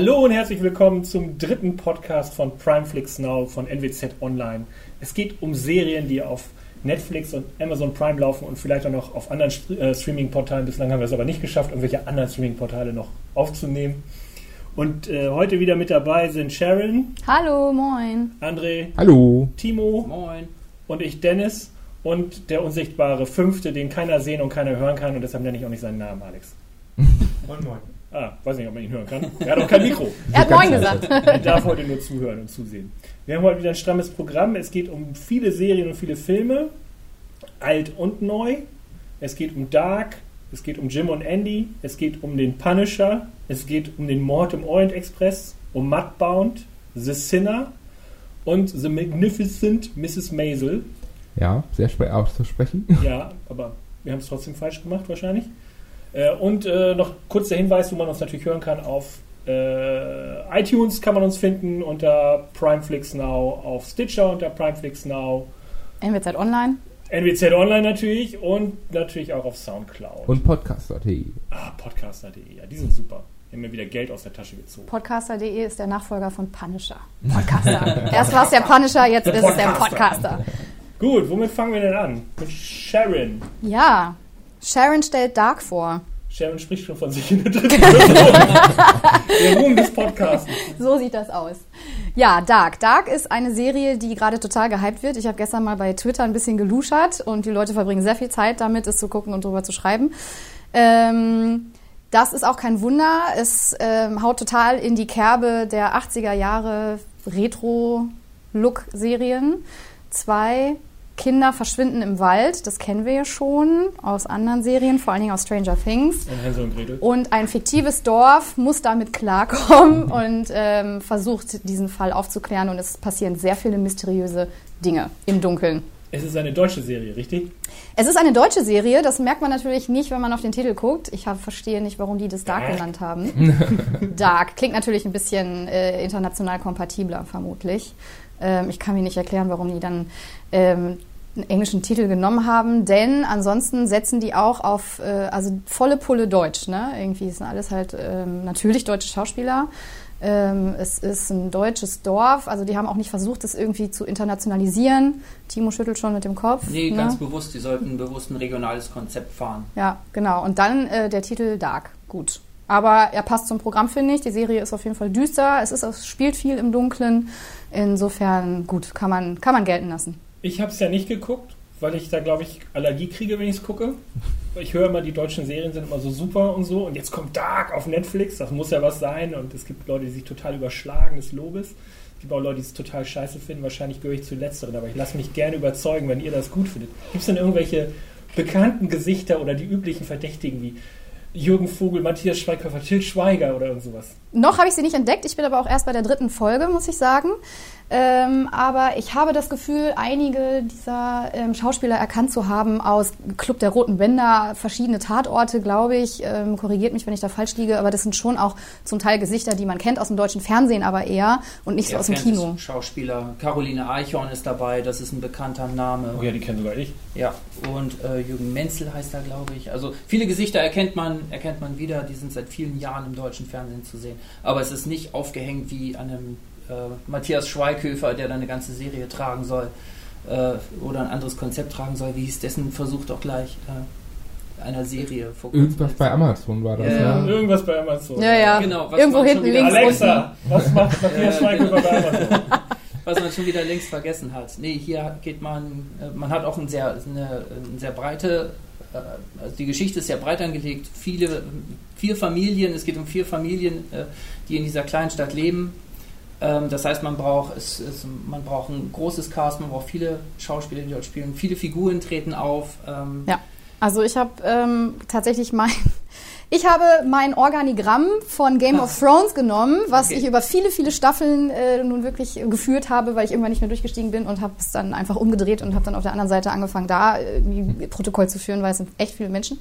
Hallo und herzlich willkommen zum dritten Podcast von Primeflix Now von NWZ Online. Es geht um Serien, die auf Netflix und Amazon Prime laufen und vielleicht auch noch auf anderen äh, Streaming-Portalen. Bislang haben wir es aber nicht geschafft, irgendwelche anderen Streaming-Portale noch aufzunehmen. Und äh, heute wieder mit dabei sind Sharon. Hallo, moin. André. Hallo. Timo. Moin. Und ich, Dennis. Und der unsichtbare Fünfte, den keiner sehen und keiner hören kann. Und deshalb nenne ich auch nicht seinen Namen, Alex. Moin, moin. Ah, weiß nicht, ob man ihn hören kann. Er hat auch kein Mikro. Er hat moin gesagt. Er darf heute nur zuhören und zusehen. Wir haben heute wieder ein strammes Programm. Es geht um viele Serien und viele Filme. Alt und neu. Es geht um Dark. Es geht um Jim und Andy. Es geht um den Punisher. Es geht um den Mord im Orient Express. Um Mudbound. The Sinner. Und The Magnificent Mrs. Maisel. Ja, sehr schwer auszusprechen. Ja, aber wir haben es trotzdem falsch gemacht wahrscheinlich. Äh, und äh, noch kurz der Hinweis, wo man uns natürlich hören kann, auf äh, iTunes kann man uns finden unter Primeflix Now, auf Stitcher unter Primeflix Now, NWZ Online. NWZ Online natürlich und natürlich auch auf Soundcloud. Und podcast.de. ah, Podcaster.de, ja, die sind super. Die haben mir wieder Geld aus der Tasche gezogen. Podcaster.de ist der Nachfolger von Punisher. Podcaster. Erst war es der Punisher, jetzt Der ist es der. Podcaster. Gut, womit fangen wir denn an? Mit Sharon. Ja. Sharon stellt Dark vor. Sharon spricht schon von sich in der dritten Person. der Ruhm des Podcasts. So sieht das aus. Ja, Dark. Dark ist eine Serie, die gerade total gehypt wird. Ich habe gestern mal bei Twitter ein bisschen geluschert und die Leute verbringen sehr viel Zeit damit, es zu gucken und drüber zu schreiben. Ähm, das ist auch kein Wunder. Es ähm, haut total in die Kerbe der 80er Jahre Retro-Look-Serien. Zwei Kinder verschwinden im Wald, das kennen wir ja schon aus anderen Serien, vor allen Dingen aus Stranger Things. Und Hänsel und Gretel. Und ein fiktives Dorf muss damit klarkommen und ähm, versucht, diesen Fall aufzuklären. Und es passieren sehr viele mysteriöse Dinge im Dunkeln. Es ist eine deutsche Serie, richtig? Es ist eine deutsche Serie, das merkt man natürlich nicht, wenn man auf den Titel guckt. Ich hab, verstehe nicht, warum die das Dark genannt haben. Dark klingt natürlich ein bisschen äh, international kompatibler, vermutlich. Ähm, ich kann mir nicht erklären, warum die dann ähm, einen englischen Titel genommen haben, denn ansonsten setzen die auch auf äh, also volle Pulle Deutsch. Ne? Irgendwie sind alles halt ähm, natürlich deutsche Schauspieler. Ähm, es ist ein deutsches Dorf, also die haben auch nicht versucht, das irgendwie zu internationalisieren. Timo schüttelt schon mit dem Kopf. Nee, ne? ganz bewusst, die sollten bewusst ein regionales Konzept fahren. Ja, genau. Und dann äh, der Titel Dark. Gut. Aber er passt zum Programm, finde ich. Die Serie ist auf jeden Fall düster. Es, ist, es spielt viel im Dunkeln. Insofern, gut, kann man, kann man gelten lassen. Ich habe es ja nicht geguckt, weil ich da, glaube ich, Allergie kriege, wenn ich es gucke. Ich höre immer, die deutschen Serien sind immer so super und so. Und jetzt kommt Dark auf Netflix, das muss ja was sein. Und es gibt Leute, die sich total überschlagen des Lobes. Es gibt auch Leute, die es total scheiße finden. Wahrscheinlich gehöre ich zu Letzteren, aber ich lasse mich gerne überzeugen, wenn ihr das gut findet. Gibt es denn irgendwelche bekannten Gesichter oder die üblichen Verdächtigen wie Jürgen Vogel, Matthias Schweighöfer, Til Schweiger oder irgend sowas? Noch habe ich sie nicht entdeckt. Ich bin aber auch erst bei der dritten Folge, muss ich sagen. Ähm, aber ich habe das Gefühl, einige dieser ähm, Schauspieler erkannt zu haben aus Club der Roten Bänder, verschiedene Tatorte, glaube ich. Ähm, korrigiert mich, wenn ich da falsch liege, aber das sind schon auch zum Teil Gesichter, die man kennt aus dem deutschen Fernsehen, aber eher und nicht so aus dem Kino. Schauspieler. Caroline Eichhorn ist dabei, das ist ein bekannter Name. Oh ja, die kennen sogar ich. Ja, und äh, Jürgen Menzel heißt er, glaube ich. Also viele Gesichter erkennt man, erkennt man wieder, die sind seit vielen Jahren im deutschen Fernsehen zu sehen. Aber es ist nicht aufgehängt wie an einem Matthias Schweighöfer, der da eine ganze Serie tragen soll äh, oder ein anderes Konzept tragen soll. Wie hieß dessen Versuch doch gleich äh, einer Serie vor. Irgendwas bei Amazon war das, Ja, ja. Irgendwas bei Amazon. Ja, ja. Genau, was Irgendwo man hinten schon wieder- links Alexa, was macht Matthias Schweighöfer bei Amazon? was man schon wieder längst vergessen hat. Nee, hier geht man, äh, man hat auch ein sehr, eine, eine sehr breite, äh, also die Geschichte ist sehr breit angelegt. Viele, vier Familien, es geht um vier Familien, äh, die in dieser kleinen Stadt leben. Ähm, Das heißt, man braucht, es, es, man braucht ein großes Cast, man braucht viele Schauspieler, die dort spielen, viele Figuren treten auf. ähm, Ja. Also ich habe ähm, tatsächlich mein, ich habe mein Organigramm von Game of Thrones genommen, was Okay. ich über viele, viele Staffeln äh, nun wirklich geführt habe, weil ich irgendwann nicht mehr durchgestiegen bin und habe es dann einfach umgedreht und habe dann auf der anderen Seite angefangen, da äh, Protokoll zu führen, weil es sind echt viele Menschen.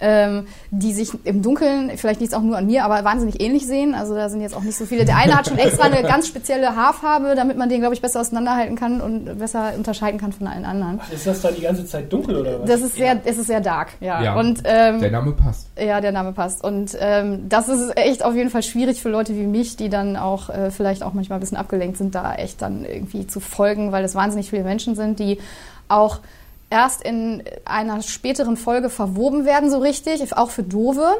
Ähm, die sich im Dunkeln, vielleicht liegt es auch nur an mir, aber wahnsinnig ähnlich sehen. Also da sind jetzt auch nicht so viele. Der eine hat schon extra eine ganz spezielle Haarfarbe, damit man den, glaube ich, besser auseinanderhalten kann und besser unterscheiden kann von allen anderen. Ach, ist das da die ganze Zeit dunkel oder was? Das ist sehr, es ist sehr dark, ja. Ja. Und ähm, Der Name passt. ja, der Name passt. Und ähm, das ist echt auf jeden Fall schwierig für Leute wie mich, die dann auch äh, vielleicht auch manchmal ein bisschen abgelenkt sind, da echt dann irgendwie zu folgen, weil es wahnsinnig viele Menschen sind, die auch erst in einer späteren Folge verwoben werden, so richtig, auch für Dove.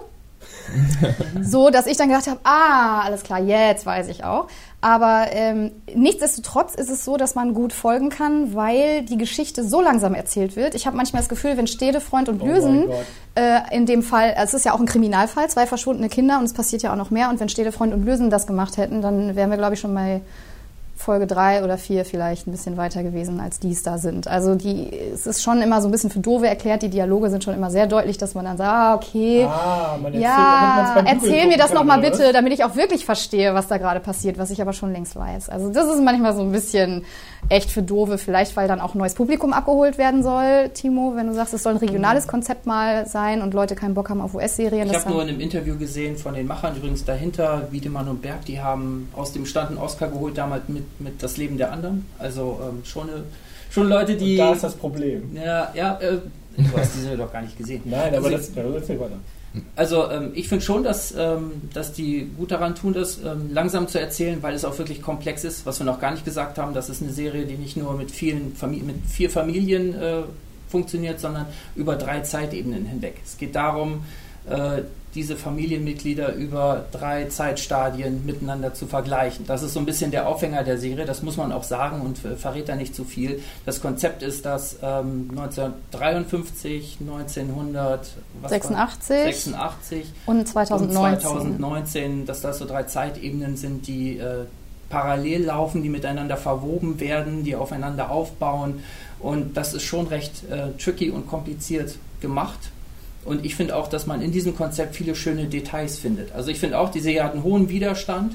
so, dass ich dann gedacht habe, ah, alles klar, jetzt weiß ich auch. Aber ähm, nichtsdestotrotz ist es so, dass man gut folgen kann, weil die Geschichte so langsam erzählt wird. Ich habe manchmal das Gefühl, wenn Stede, Freund und Oh Lösen Gott. äh, in dem Fall, also es ist ja auch ein Kriminalfall, zwei verschwundene Kinder und es passiert ja auch noch mehr. Und wenn Stede, Freund und Lösen das gemacht hätten, dann wären wir, glaube ich, schon bei Folge drei oder vier vielleicht ein bisschen weiter gewesen, als die es da sind. Also die, es ist schon immer so ein bisschen für Dove erklärt, die Dialoge sind schon immer sehr deutlich, dass man dann sagt, ah, okay, Ah, man erzählt, ja, erzähl mir das nochmal bitte, damit ich auch wirklich verstehe, was da gerade passiert, was ich aber schon längst weiß. Also das ist manchmal so ein bisschen echt für Dove, vielleicht weil dann auch ein neues Publikum abgeholt werden soll, Timo, wenn du sagst, es soll ein regionales Konzept mal sein und Leute keinen Bock haben auf US-Serien. Ich habe nur in einem Interview gesehen von den Machern übrigens dahinter, Wiedemann und Berg, die haben aus dem Stand einen Oscar geholt damals mit, mit Das Leben der anderen. Also ähm, schon, eine, schon Leute, die... Und da ist das Problem. ja, ja äh, du hast diese doch gar nicht gesehen. Nein, aber Also das, ja, erzähl weiter. Also ähm, ich finde schon, dass, ähm, dass die gut daran tun, das ähm, langsam zu erzählen, weil es auch wirklich komplex ist, was wir noch gar nicht gesagt haben. Das ist eine Serie, die nicht nur mit vielen Famili mit vier Familien äh, funktioniert, sondern über drei Zeitebenen hinweg. Es geht darum, äh, diese Familienmitglieder über drei Zeitstadien miteinander zu vergleichen. Das ist so ein bisschen der Aufhänger der Serie, das muss man auch sagen und äh, verrät da nicht zu viel. Das Konzept ist, dass ähm, 1953, 1900, was war- 86 86 und und 2019. 2019, dass das so drei Zeitebenen sind, die äh, parallel laufen, die miteinander verwoben werden, die aufeinander aufbauen. Und das ist schon recht äh, tricky und kompliziert gemacht. Und ich finde auch, dass man in diesem Konzept viele schöne Details findet. Also ich finde auch, die Serie hat einen hohen Widerstand,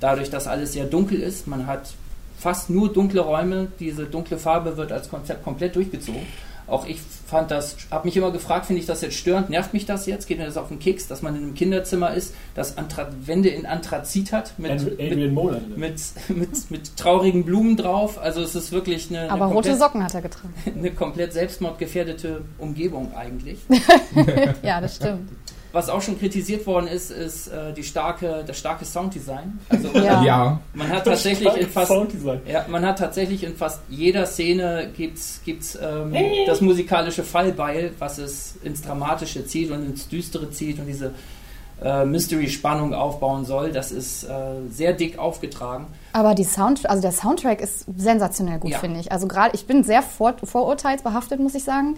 dadurch, dass alles sehr dunkel ist. Man hat fast nur dunkle Räume. Diese dunkle Farbe wird als Konzept komplett durchgezogen. Auch ich fand das, habe mich immer gefragt, finde ich das jetzt störend? Nervt mich das jetzt? Geht mir das auf den Keks, dass man in einem Kinderzimmer ist, das Anthra Wände in Anthrazit hat mit, Adrian mit, mit, mit, mit traurigen Blumen drauf? Also es ist wirklich eine, eine, aber rote komplett, Socken hat er getragen. eine komplett selbstmordgefährdete Umgebung eigentlich. ja, das stimmt. Was auch schon kritisiert worden ist, ist äh, die starke, das starke Sounddesign. Also Ja. Ja. man hat tatsächlich in fast. Ja, man hat tatsächlich in fast jeder Szene gibt's, gibt's ähm, das musikalische Fallbeil, was es ins Dramatische zieht und ins Düstere zieht und diese äh, Mystery-Spannung aufbauen soll. Das ist äh, sehr dick aufgetragen. Aber die Sound, also der Soundtrack ist sensationell gut, Ja. finde ich. Also gerade, ich bin sehr vor, vorurteilsbehaftet, muss ich sagen,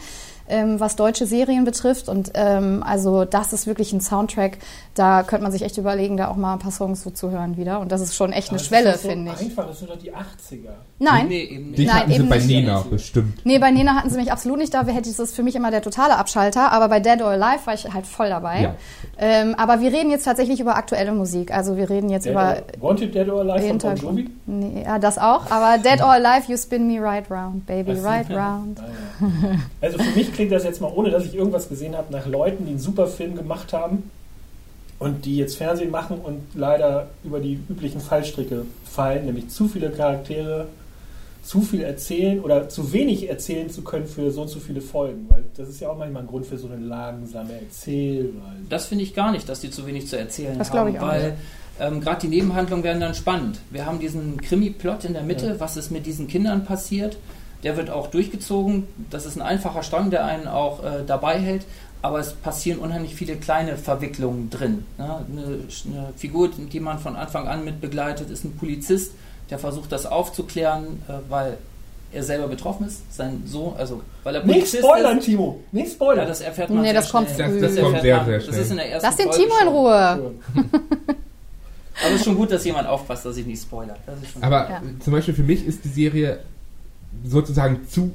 ähm, was deutsche Serien betrifft. Und ähm, also das ist wirklich ein Soundtrack, da könnte man sich echt überlegen, da auch mal ein paar Songs so zu hören wieder. Und das ist schon echt eine Das ist Schwelle, so finde ich. Einfach, das sind doch die 80er. Nein. Nee, eben Die nicht. Nein, hatten sie eben bei nicht. Nena bestimmt. Nee, bei Nena hatten sie mich absolut nicht da. Hätte das für mich immer der totale Abschalter. Aber bei Dead or Alive war ich halt voll dabei. Ja. Ähm, aber wir reden jetzt tatsächlich über aktuelle Musik. Also wir reden jetzt Dead über or, Wanted Dead or Alive von Bon. Jovi? Nee, ja, das auch. Aber Dead or Alive, you spin me right round, baby, Was? right round. Ah. Also für mich klingt das jetzt mal, ohne dass ich irgendwas gesehen habe, nach Leuten, die einen super Film gemacht haben und die jetzt Fernsehen machen und leider über die üblichen Fallstricke fallen, nämlich zu viele Charaktere, zu viel erzählen oder zu wenig erzählen zu können für so und so viele Folgen. Weil das ist ja auch manchmal ein Grund für so eine langsame Erzählweise. Das finde ich gar nicht, dass die zu wenig zu erzählen Das haben. glaube ich auch weil ähm, gerade die Nebenhandlungen werden dann spannend. Wir haben diesen Krimi-Plot in der Mitte, Ja. was ist mit diesen Kindern passiert. Der wird auch durchgezogen. Das ist ein einfacher Strang, der einen auch äh, dabei hält. Aber es passieren unheimlich viele kleine Verwicklungen drin. Ne? Eine, eine Figur, die man von Anfang an mit begleitet, ist ein Polizist, der versucht, das aufzuklären, äh, weil er selber betroffen ist. Sein Sohn, also weil er Nicht spoilern, ist. Timo! Nicht Ja, spoilern! das erfährt man Nee, sehr das kommt schnell. früh. Das, das Das kommt sehr, sehr Das ist schnell. in der ersten Lass den Folge Timo in. Ruhe. Aber es ist schon gut, dass jemand aufpasst, dass ich nicht spoilere. Aber Ja. zum Beispiel für mich ist die Serie sozusagen zu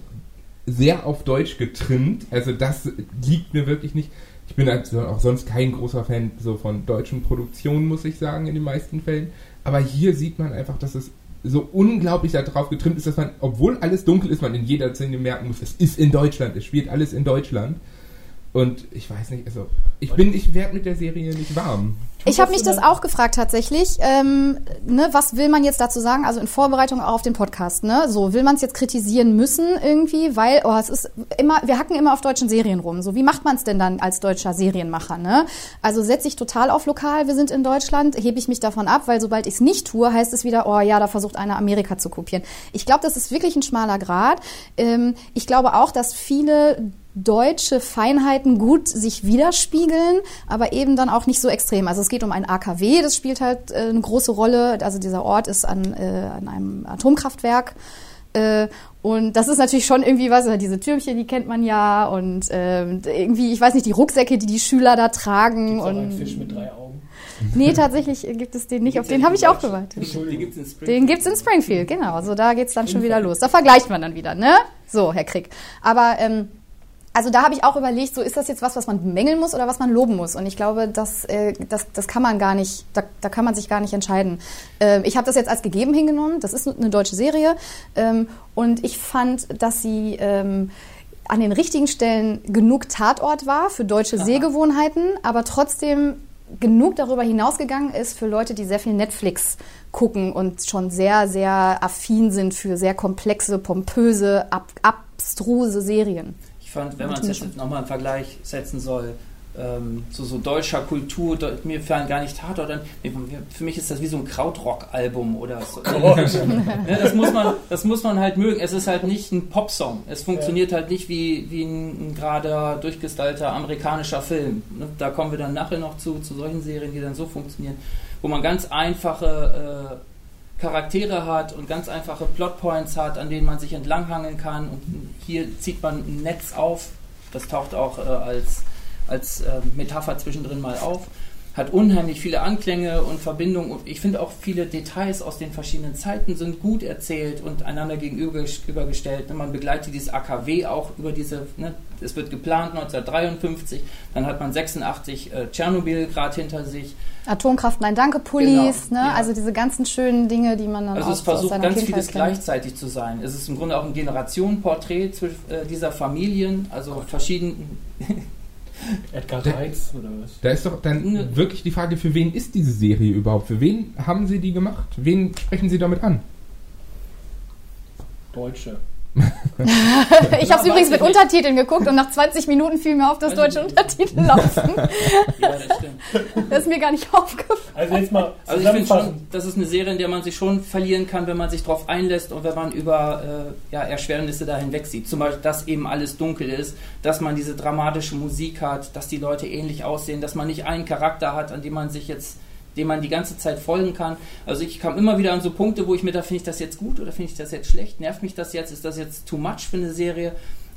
sehr auf Deutsch getrimmt. Also das liegt mir wirklich nicht. Ich bin also auch sonst kein großer Fan so von deutschen Produktionen, muss ich sagen, in den meisten Fällen. Aber hier sieht man einfach, dass es so unglaublich darauf getrimmt ist, dass man, obwohl alles dunkel ist, man in jeder Szene merken muss, es ist in Deutschland, es spielt alles in Deutschland. Und ich weiß nicht, also ich bin, ich werde mit der Serie nicht warm. Ich habe mich das auch gefragt tatsächlich. Ähm, ne, was will man jetzt dazu sagen? Also in Vorbereitung auch auf den Podcast. Ne, so will man es jetzt kritisieren müssen irgendwie, weil oh, es ist immer, wir hacken immer auf deutschen Serien rum. So wie macht man es denn dann als deutscher Serienmacher? Ne? Also setze ich total auf lokal. Wir sind in Deutschland, hebe ich mich davon ab, weil sobald ich es nicht tue, heißt es wieder, oh ja, da versucht einer Amerika zu kopieren. Ich glaube, das ist wirklich ein schmaler Grad. Ähm, ich glaube auch, dass viele deutsche Feinheiten gut sich widerspiegeln, aber eben dann auch nicht so extrem. Also es geht um ein AKW, das spielt halt äh, eine große Rolle. Also dieser Ort ist an, äh, an einem Atomkraftwerk. Äh, und das ist natürlich schon irgendwie was, diese Türmchen, die kennt man ja. Und äh, irgendwie, ich weiß nicht, die Rucksäcke, die die Schüler da tragen. Gibt's und einen Fisch mit drei Augen. Nee, tatsächlich gibt es den nicht. Auf den habe ich auch gewartet. Den gibt's in Springfield. Den gibt's in Springfield, genau. Also da geht's dann schon wieder los. Da vergleicht man dann wieder, ne? So, Herr Krieg. Aber ähm, also da habe ich auch überlegt, so ist das jetzt was, was man bemängeln muss oder was man loben muss? Und ich glaube, das, äh, das, das kann man gar nicht, da, da kann man sich gar nicht entscheiden. Äh, ich habe das jetzt als gegeben hingenommen. Das ist eine deutsche Serie. Ähm, und ich fand, dass sie ähm, an den richtigen Stellen genug Tatort war für deutsche Sehgewohnheiten, aber trotzdem genug darüber hinausgegangen ist für Leute, die sehr viel Netflix gucken und schon sehr, sehr affin sind für sehr komplexe, pompöse, ab, abstruse Serien. Ich fand, wenn man es jetzt nochmal im Vergleich setzen soll, ähm, zu so deutscher Kultur, de, mir fallen gar nicht Tatort an. Für mich ist das wie so ein Krautrock-Album oder so. ja, das, muss man, das muss man halt mögen. Es ist halt nicht ein Popsong. Es funktioniert ja. halt nicht wie, wie ein, ein gerade durchgestylter amerikanischer Film. Ne, da kommen wir dann nachher noch zu, zu solchen Serien, die dann so funktionieren, wo man ganz einfache äh, Charaktere hat und ganz einfache Plotpoints hat, an denen man sich entlanghangeln kann. Und hier zieht man ein Netz auf. Das taucht auch äh, als, als äh, Metapher zwischendrin mal auf. Hat unheimlich viele Anklänge und Verbindungen. Und ich finde auch viele Details aus den verschiedenen Zeiten sind gut erzählt und einander gegenübergestellt. Man begleitet dieses AKW auch über diese, ne, es wird geplant 1953, dann hat man 86 äh, Tschernobyl gerade hinter sich. Atomkraft, nein, danke, Pullis, genau, ne? Ja. also diese ganzen schönen Dinge, die man dann Also es versucht ganz Kindheit vieles kennt. gleichzeitig zu sein. Es ist im Grunde auch ein Generationenporträt äh, dieser Familien, also verschiedenen... Edgar Reitz oder was? Da ist doch dann ne. wirklich die Frage, für wen ist diese Serie überhaupt? Für wen haben Sie die gemacht? Wen sprechen Sie damit an? Deutsche. ich habe es übrigens mit Untertiteln geguckt und nach 20 Minuten fiel mir auf, dass deutsche Untertitel laufen. ja, das stimmt. Das ist mir gar nicht aufgefallen. Also jetzt mal Also ich finde schon, das ist eine Serie, in der man sich schon verlieren kann, wenn man sich darauf einlässt und wenn man über äh, ja, Erschwernisse da hinweg sieht. Zum Beispiel, dass eben alles dunkel ist, dass man diese dramatische Musik hat, dass die Leute ähnlich aussehen, dass man nicht einen Charakter hat, an dem man sich jetzt dem man die ganze Zeit folgen kann. Also ich kam immer wieder an so Punkte, wo ich mir da, finde ich das jetzt gut oder finde ich das jetzt schlecht? Nervt mich das jetzt? Ist das jetzt too much für eine Serie?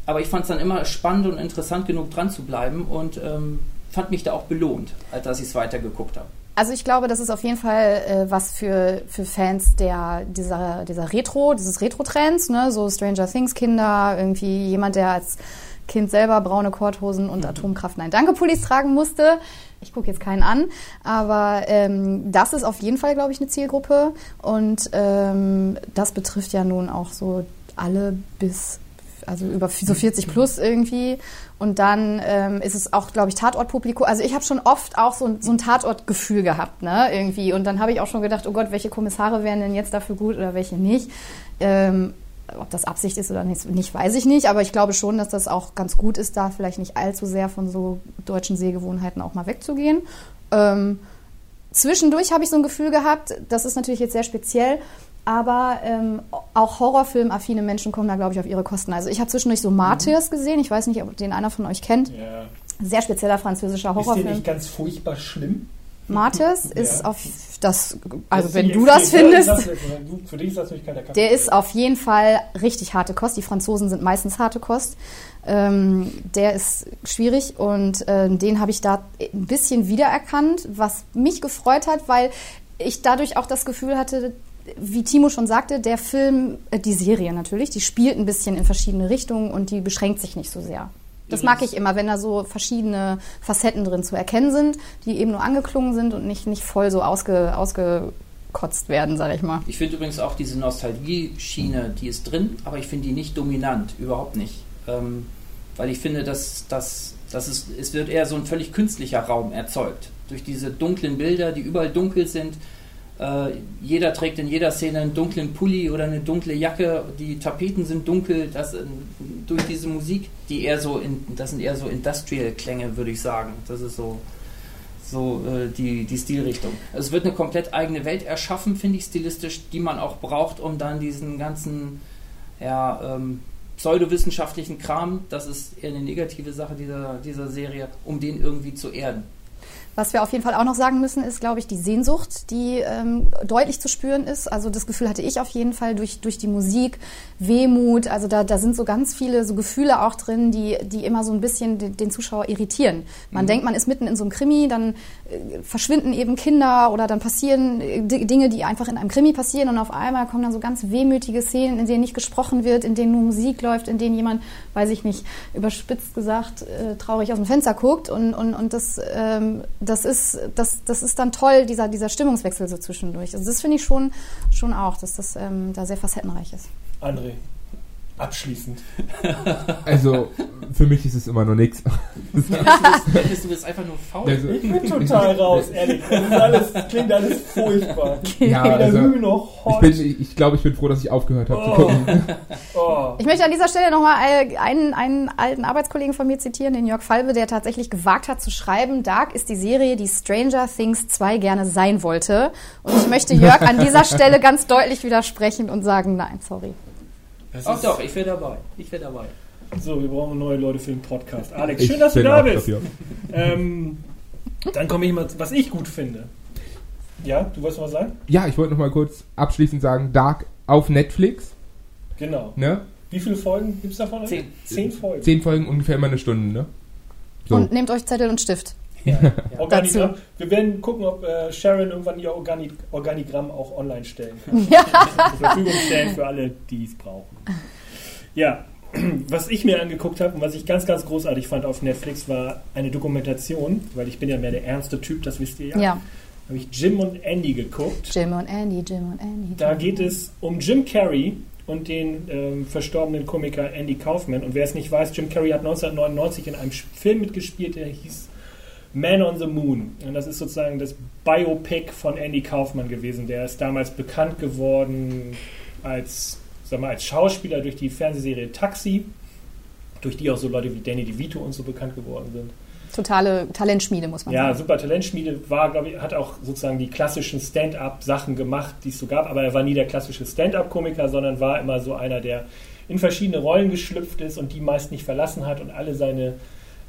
Aber ich fand es dann immer spannend und interessant genug dran zu bleiben und ähm, fand mich da auch belohnt, als dass ich es weitergeguckt habe. Also ich glaube, das ist auf jeden Fall äh, was für, für Fans der, dieser, dieser Retro, dieses Retro-Trends, ne? so Stranger Things Kinder, irgendwie jemand, der als Kind selber braune Korthosen und mhm. Atomkraft Nein Danke Pullis tragen musste. Ich gucke jetzt keinen an, aber ähm, das ist auf jeden Fall, glaube ich, eine Zielgruppe und ähm, das betrifft ja nun auch so alle bis also über so 40 plus irgendwie. Und dann ähm, ist es auch, glaube ich, Tatortpublikum. Also ich habe schon oft auch so, so ein Tatortgefühl gehabt, ne, irgendwie. Und dann habe ich auch schon gedacht, oh Gott, welche Kommissare wären denn jetzt dafür gut oder welche nicht. Ähm, ob das Absicht ist oder nicht, weiß ich nicht, aber ich glaube schon, dass das auch ganz gut ist, da vielleicht nicht allzu sehr von so deutschen Sehgewohnheiten auch mal wegzugehen. Ähm, zwischendurch habe ich so ein Gefühl gehabt, das ist natürlich jetzt sehr speziell, aber ähm, auch Horrorfilm-affine Menschen kommen da, glaube ich, auf ihre Kosten. Also ich habe zwischendurch so Martyrs mhm. gesehen, ich weiß nicht, ob den einer von euch kennt. Ja. Sehr spezieller französischer Horrorfilm. Ist der nicht ganz furchtbar schlimm? Martes ist auf das, also das wenn du das findest, das, für dich ist das natürlich kein der ist auf jeden Fall richtig harte Kost. Die Franzosen sind meistens harte Kost. Ähm, der ist schwierig und äh, den habe ich da ein bisschen wiedererkannt, was mich gefreut hat, weil ich dadurch auch das Gefühl hatte, wie Timo schon sagte, der Film, äh, die Serie natürlich, die spielt ein bisschen in verschiedene Richtungen und die beschränkt sich nicht so sehr. Das mag ich immer, wenn da so verschiedene Facetten drin zu erkennen sind, die eben nur angeklungen sind und nicht, nicht voll so ausge, ausgekotzt werden, sage ich mal. Ich finde übrigens auch diese Nostalgie-Schiene, die ist drin, aber ich finde die nicht dominant, überhaupt nicht. Ähm, weil ich finde, dass, dass Das ist, es wird eher so ein völlig künstlicher Raum erzeugt. Durch diese dunklen Bilder, die überall dunkel sind. Äh, jeder trägt in jeder Szene einen dunklen Pulli oder eine dunkle Jacke. Die Tapeten sind dunkel. Das, durch diese Musik, die eher so in, das sind eher so Industrial-Klänge, würde ich sagen. Das ist so, so äh, die, die Stilrichtung. Es wird eine komplett eigene Welt erschaffen, finde ich stilistisch, die man auch braucht, um dann diesen ganzen ja, ähm, pseudowissenschaftlichen Kram, das ist eher eine negative Sache dieser, dieser Serie, um den irgendwie zu erden. Was wir auf jeden Fall auch noch sagen müssen, ist, glaube ich, die Sehnsucht, die ähm, deutlich zu spüren ist. Also das Gefühl hatte ich auf jeden Fall durch, durch die Musik, Wehmut. Also da, da sind so ganz viele so Gefühle auch drin, die, die immer so ein bisschen den, den Zuschauer irritieren. Man mhm. denkt, man ist mitten in so einem Krimi, dann äh, verschwinden eben Kinder oder dann passieren äh, Dinge, die einfach in einem Krimi passieren und auf einmal kommen dann so ganz wehmütige Szenen, in denen nicht gesprochen wird, in denen nur Musik läuft, in denen jemand, weiß ich nicht, überspitzt gesagt, äh, traurig aus dem Fenster guckt und, und, und das ähm, das ist, das, das ist dann toll, dieser, dieser Stimmungswechsel so zwischendurch. Also das finde ich schon, schon auch, dass das ähm, da sehr facettenreich ist. André, abschließend. Also, für mich ist es immer noch nichts. du bist einfach nur faul. Also, ich bin total raus, ehrlich. Das, alles, das klingt alles furchtbar. Ja, also, ich, bin, ich glaube, ich bin froh, dass ich aufgehört habe oh. zu gucken. Oh. Ich möchte an dieser Stelle nochmal einen, einen alten Arbeitskollegen von mir zitieren, den Jörg Falbe, der tatsächlich gewagt hat zu schreiben, Dark ist die Serie, die Stranger Things 2 gerne sein wollte. Und ich möchte Jörg an dieser Stelle ganz deutlich widersprechen und sagen, nein, sorry. Das Ach doch, ich wäre dabei. Ich wäre dabei. So, wir brauchen neue Leute für den Podcast. Alex, schön, dass du da bist. Ähm, dann komme ich mal, was ich gut finde. Ja, du wolltest noch was sagen? Ja, ich wollte noch mal kurz abschließend sagen, Dark auf Netflix. Genau. Ne? Wie viele Folgen gibt es davon? Zehn. Zehn Folgen. Zehn Folgen, ungefähr immer eine Stunde, ne? So. Und nehmt euch Zettel und Stift. Ja, Organigramm. Wir werden gucken, ob äh, Sharon irgendwann ihr Organi Organigramm auch online stellen kann. Ja. Zur Verfügung stellen für alle, die es brauchen. Ja, was ich mir angeguckt habe und was ich ganz, ganz großartig fand auf Netflix, war eine Dokumentation, weil ich bin ja mehr der ernste Typ, das wisst ihr ja. Ja. Habe ich Jim und Andy geguckt. Jim und Andy, Jim und Andy. Jim da geht es um Jim Carrey und den ähm, verstorbenen Komiker Andy Kaufman. Und wer es nicht weiß, Jim Carrey hat 1999 in einem Film mitgespielt, der hieß man on the Moon. Und das ist sozusagen das Biopic von Andy Kaufmann gewesen. Der ist damals bekannt geworden als, sag mal, als Schauspieler durch die Fernsehserie Taxi, durch die auch so Leute wie Danny DeVito und so bekannt geworden sind. Totale Talentschmiede, muss man ja, sagen. Ja, super Talentschmiede. War, glaube ich, hat auch sozusagen die klassischen Stand-up-Sachen gemacht, die es so gab. Aber er war nie der klassische Stand-up-Komiker, sondern war immer so einer, der in verschiedene Rollen geschlüpft ist und die meist nicht verlassen hat und alle seine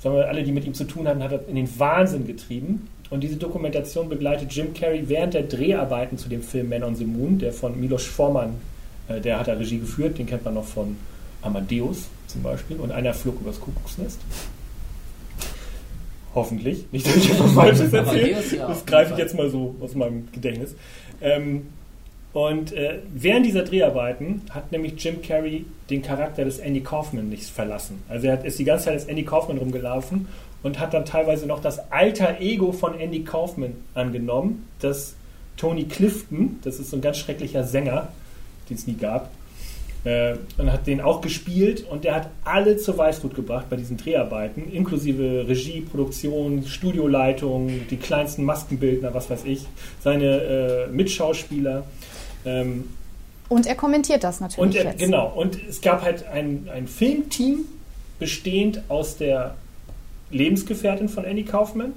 sagen wir, alle, die mit ihm zu tun hatten, hat er in den Wahnsinn getrieben. Und diese Dokumentation begleitet Jim Carrey während der Dreharbeiten zu dem Film Man on the Moon, der von Milos Forman, äh, der hat da Regie geführt, den kennt man noch von Amadeus zum Beispiel und einer flog übers Kuckucksnest. Hoffentlich. Nicht, dass ich etwas Falsches erzähle. Das greife ich jetzt mal so aus meinem Gedächtnis. Ähm, und äh, während dieser Dreharbeiten hat nämlich Jim Carrey den Charakter des Andy Kaufman nicht verlassen. Also er ist die ganze Zeit als Andy Kaufman rumgelaufen und hat dann teilweise noch das alter Ego von Andy Kaufman angenommen, das Tony Clifton, das ist so ein ganz schrecklicher Sänger, den es nie gab, äh, und hat den auch gespielt und der hat alle zur Weißglut gebracht bei diesen Dreharbeiten, inklusive Regie, Produktion, Studioleitung, die kleinsten Maskenbildner, was weiß ich, seine äh, Mitschauspieler. Ähm, und er kommentiert das natürlich. Und er, genau. Und es gab halt ein, ein Filmteam bestehend aus der Lebensgefährtin von Andy Kaufman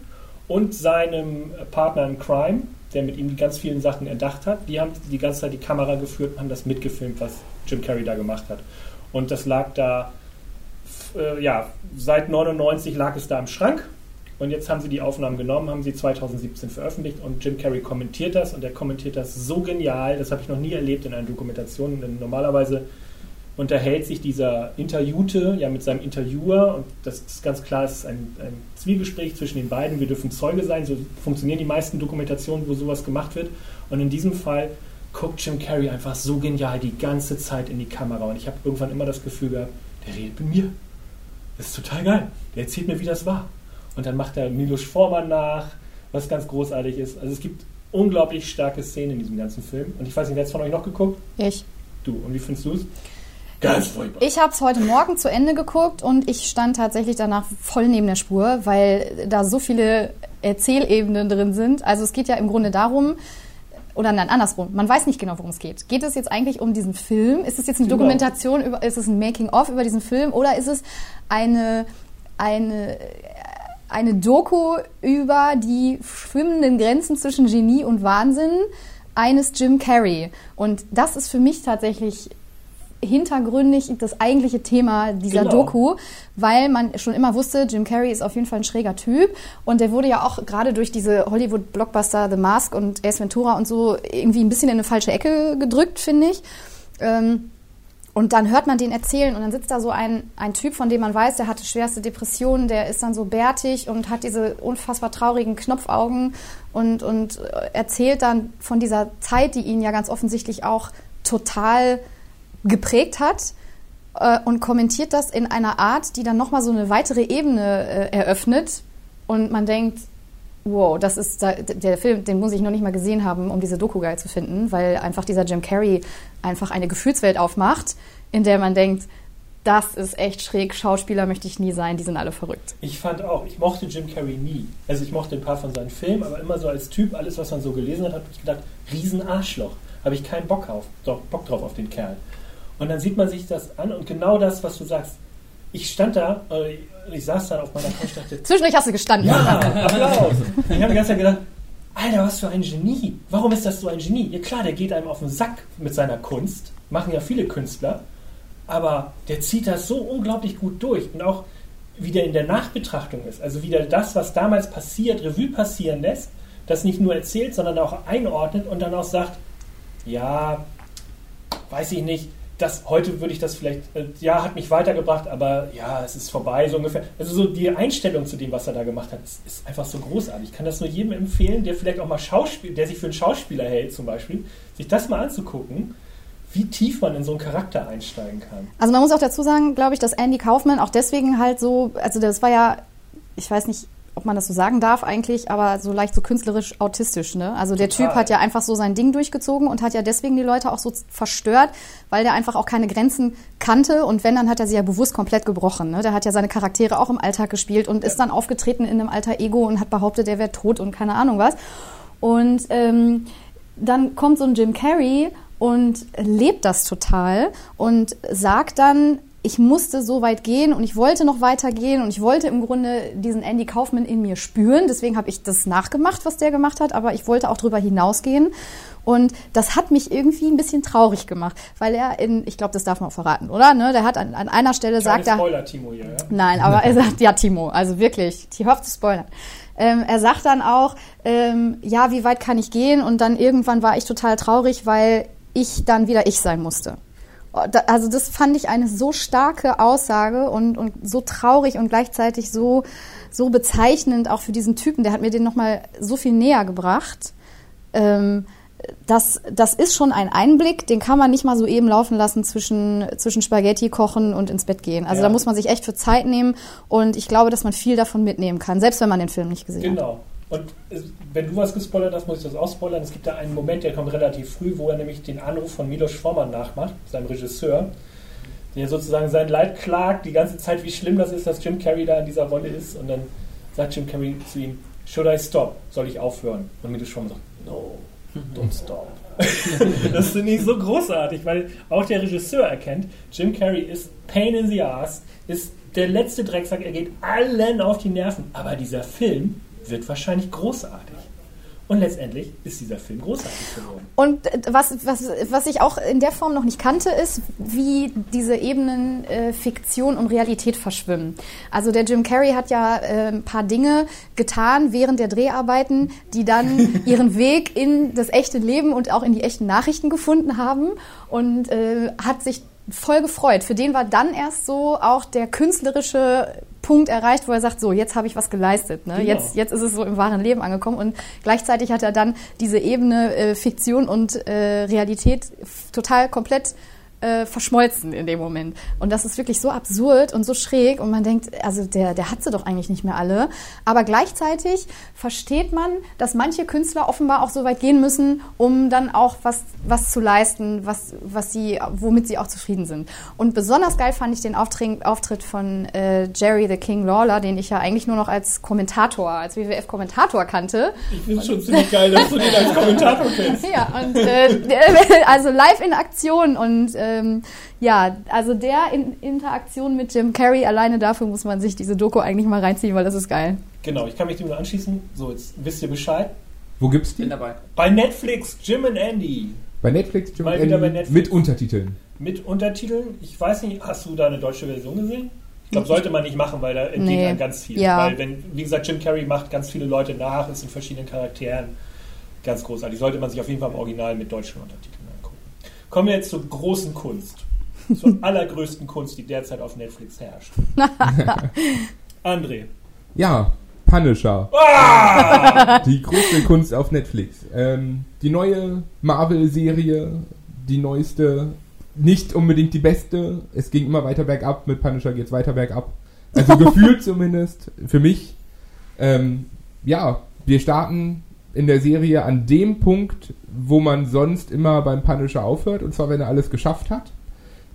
und seinem Partner in Crime, der mit ihm die ganz vielen Sachen erdacht hat. Die haben die ganze Zeit die Kamera geführt und haben das mitgefilmt, was Jim Carrey da gemacht hat. Und das lag da, äh, ja, seit 99 lag es da im Schrank und jetzt haben sie die Aufnahmen genommen, haben sie 2017 veröffentlicht und Jim Carrey kommentiert das und er kommentiert das so genial, das habe ich noch nie erlebt in einer Dokumentation. Denn normalerweise unterhält sich dieser Interviewte ja mit seinem Interviewer und das ist ganz klar, es ist ein, ein Zwiegespräch zwischen den beiden. Wir dürfen Zeuge sein, so funktionieren die meisten Dokumentationen, wo sowas gemacht wird. Und in diesem Fall guckt Jim Carrey einfach so genial die ganze Zeit in die Kamera und ich habe irgendwann immer das Gefühl gehabt, der redet mit mir. Das ist total geil. Der erzählt mir, wie das war. Und dann macht er Milos Forman nach, was ganz großartig ist. Also es gibt unglaublich starke Szenen in diesem ganzen Film. Und ich weiß nicht, wer hat es von euch noch geguckt? Ich. Du. Und wie findest du es? Ganz furchtbar. Ich habe es heute Morgen zu Ende geguckt und ich stand tatsächlich danach voll neben der Spur, weil da so viele Erzählebenen drin sind. Also es geht ja im Grunde darum, oder nein, andersrum. Man weiß nicht genau, worum es geht. Geht es jetzt eigentlich um diesen Film? Ist es jetzt eine Genau. Dokumentation über, ist es ein Making-of über diesen Film oder ist es eine, eine, eine Doku über die schwimmenden Grenzen zwischen Genie und Wahnsinn eines Jim Carrey? Und das ist für mich tatsächlich hintergründig das eigentliche Thema dieser Genau. Doku, weil man schon immer wusste, Jim Carrey ist auf jeden Fall ein schräger Typ und der wurde ja auch gerade durch diese Hollywood-Blockbuster The Mask und Ace Ventura und so irgendwie ein bisschen in eine falsche Ecke gedrückt, finde ich. Ähm, und dann hört man den erzählen und dann sitzt da so ein, ein Typ, von dem man weiß, der hatte schwerste Depressionen, der ist dann so bärtig und hat diese unfassbar traurigen Knopfaugen und, und äh, erzählt dann von dieser Zeit, die ihn ja ganz offensichtlich auch total geprägt hat äh, und kommentiert das in einer Art, die dann nochmal so eine weitere Ebene äh, eröffnet. Und man denkt, wow, das ist der Film, den muss ich noch nicht mal gesehen haben, um diese Doku geil zu finden, weil einfach dieser Jim Carrey einfach eine Gefühlswelt aufmacht, in der man denkt, das ist echt schräg, Schauspieler möchte ich nie sein, die sind alle verrückt. Ich fand auch, ich mochte Jim Carrey nie. Also ich mochte ein paar von seinen Filmen, aber immer so als Typ, alles, was man so gelesen hat, habe ich gedacht, Riesenarschloch. Habe ich keinen Bock, auf, doch, Bock drauf auf den Kerl. Und dann sieht man sich das an und genau das, was du sagst. Ich stand da, äh, ich saß dann auf meiner Couch dachte, Zwischendurch hast du gestanden. ja, Applaus. Ich habe die ganze Zeit gedacht, Alter, was für ein Genie. Warum ist das so ein Genie? Ja klar, der geht einem auf den Sack mit seiner Kunst. Machen ja viele Künstler. Aber der zieht das so unglaublich gut durch. Und auch wie der in der Nachbetrachtung ist. Also wie der das, was damals passiert, Revue passieren lässt, das nicht nur erzählt, sondern auch einordnet und dann auch sagt, ja, weiß ich nicht, das, heute würde ich das vielleicht, äh, ja, hat mich weitergebracht, aber ja, es ist vorbei, so ungefähr. Also so die Einstellung zu dem, was er da gemacht hat, ist, ist einfach so großartig. Ich kann das nur jedem empfehlen, der vielleicht auch mal Schauspiel, der sich für einen Schauspieler hält zum Beispiel, sich das mal anzugucken, wie tief man in so einen Charakter einsteigen kann. Also man muss auch dazu sagen, glaube ich, dass Andy Kaufman auch deswegen halt so, also das war ja, ich weiß nicht, ob man das so sagen darf eigentlich, aber so leicht so künstlerisch autistisch, ne? Also der Total. Typ hat ja einfach so sein Ding durchgezogen und hat ja deswegen die Leute auch so verstört, weil der einfach auch keine Grenzen kannte und wenn, dann hat er sie ja bewusst komplett gebrochen, ne? Der hat ja seine Charaktere auch im Alltag gespielt und ist dann aufgetreten in einem alter Ego und hat behauptet, er wäre tot und keine Ahnung was. Und ähm, dann kommt so ein Jim Carrey und lebt das total und sagt dann, ich musste so weit gehen und ich wollte noch weiter gehen und ich wollte im Grunde diesen Andy Kaufman in mir spüren. Deswegen habe ich das nachgemacht, was der gemacht hat, aber ich wollte auch drüber hinausgehen. Und das hat mich irgendwie ein bisschen traurig gemacht, weil er in, ich glaube, das darf man auch verraten, oder? Ne? Der hat an, an einer Stelle sagt er, Spoiler, Timo hier, ja? Nein, aber er sagt, ja, Timo, also wirklich, ich hoffe zu spoilern. Ähm, er sagt dann auch, ähm, ja, wie weit kann ich gehen? Und dann irgendwann war ich total traurig, weil ich dann wieder ich sein musste. Also das fand ich eine so starke Aussage und, und so traurig und gleichzeitig so, so bezeichnend auch für diesen Typen. Der hat mir den nochmal so viel näher gebracht. Ähm, das, das ist schon ein Einblick, den kann man nicht mal so eben laufen lassen zwischen, zwischen Spaghetti kochen und ins Bett gehen. Also Ja. da muss man sich echt für Zeit nehmen und ich glaube, dass man viel davon mitnehmen kann, selbst wenn man den Film nicht gesehen hat. Genau. Und es- wenn du was gespoilert hast, muss ich das auch spoilern. Es gibt da einen Moment, der kommt relativ früh, wo er nämlich den Anruf von Milos Forman nachmacht, seinem Regisseur, der sozusagen sein Leid klagt, die ganze Zeit, wie schlimm das ist, dass Jim Carrey da in dieser Rolle ist. Und dann sagt Jim Carrey zu ihm, should I stop? Soll ich aufhören? Und Milos Forman sagt, no, don't stop. das finde ich so großartig, weil auch der Regisseur erkennt, Jim Carrey ist Pain in the Ass, ist der letzte Drecksack, er geht allen auf die Nerven. Aber dieser Film wird wahrscheinlich großartig. Und letztendlich ist dieser Film großartig geworden. Und äh, was, was, was ich auch in der Form noch nicht kannte, ist, wie diese Ebenen äh, Fiktion und Realität verschwimmen. Also der Jim Carrey hat ja äh, ein paar Dinge getan während der Dreharbeiten, die dann ihren Weg in das echte Leben und auch in die echten Nachrichten gefunden haben und äh, hat sich voll gefreut. Für den war dann erst so auch der künstlerische Punkt erreicht, wo er sagt, so, jetzt habe ich was geleistet. Ne? Genau. Jetzt, jetzt ist es so im wahren Leben angekommen und gleichzeitig hat er dann diese Ebene äh, Fiktion und äh, Realität total komplett äh, verschmolzen in dem Moment. Und das ist wirklich so absurd und so schräg und man denkt, also der, der hat sie doch eigentlich nicht mehr alle. Aber gleichzeitig versteht man, dass manche Künstler offenbar auch so weit gehen müssen, um dann auch was, was zu leisten, was, was sie, womit sie auch zufrieden sind. Und besonders geil fand ich den Auftritt, Auftritt von äh, Jerry the King Lawler, den ich ja eigentlich nur noch als Kommentator, als WWF-Kommentator kannte. Ich finde es schon ziemlich geil, dass du den als Kommentator kennst. Ja, und äh, also live in Aktion und ähm, ja, also der in Interaktion mit Jim Carrey alleine dafür muss man sich diese Doku eigentlich mal reinziehen, weil das ist geil. Genau, ich kann mich dem nur anschließen. So, jetzt wisst ihr Bescheid. Wo gibt's die? Bin dabei. Bei Netflix, Jim and Andy. Bei Netflix, Jim Mal Andy, wieder bei Netflix. mit Untertiteln. Mit Untertiteln. Ich weiß nicht, hast du da eine deutsche Version gesehen? Ich glaube, sollte man nicht machen, weil da entgeht Nee. einem ganz viel. Ja. Weil, wenn, wie gesagt, Jim Carrey macht ganz viele Leute nach, ist in verschiedenen Charakteren. Ganz großartig. Sollte man sich auf jeden Fall im Original mit deutschen Untertiteln. Kommen wir jetzt zur großen Kunst. Zur allergrößten Kunst, die derzeit auf Netflix herrscht. André. Ja, Punisher. Ah! Die große Kunst auf Netflix. Ähm, die neue Marvel-Serie, die neueste, nicht unbedingt die beste. Es ging immer weiter bergab, mit Punisher geht's weiter bergab. Also gefühlt zumindest, für mich. Ähm, ja, wir starten in der Serie an dem Punkt, wo man sonst immer beim Punisher aufhört, und zwar wenn er alles geschafft hat.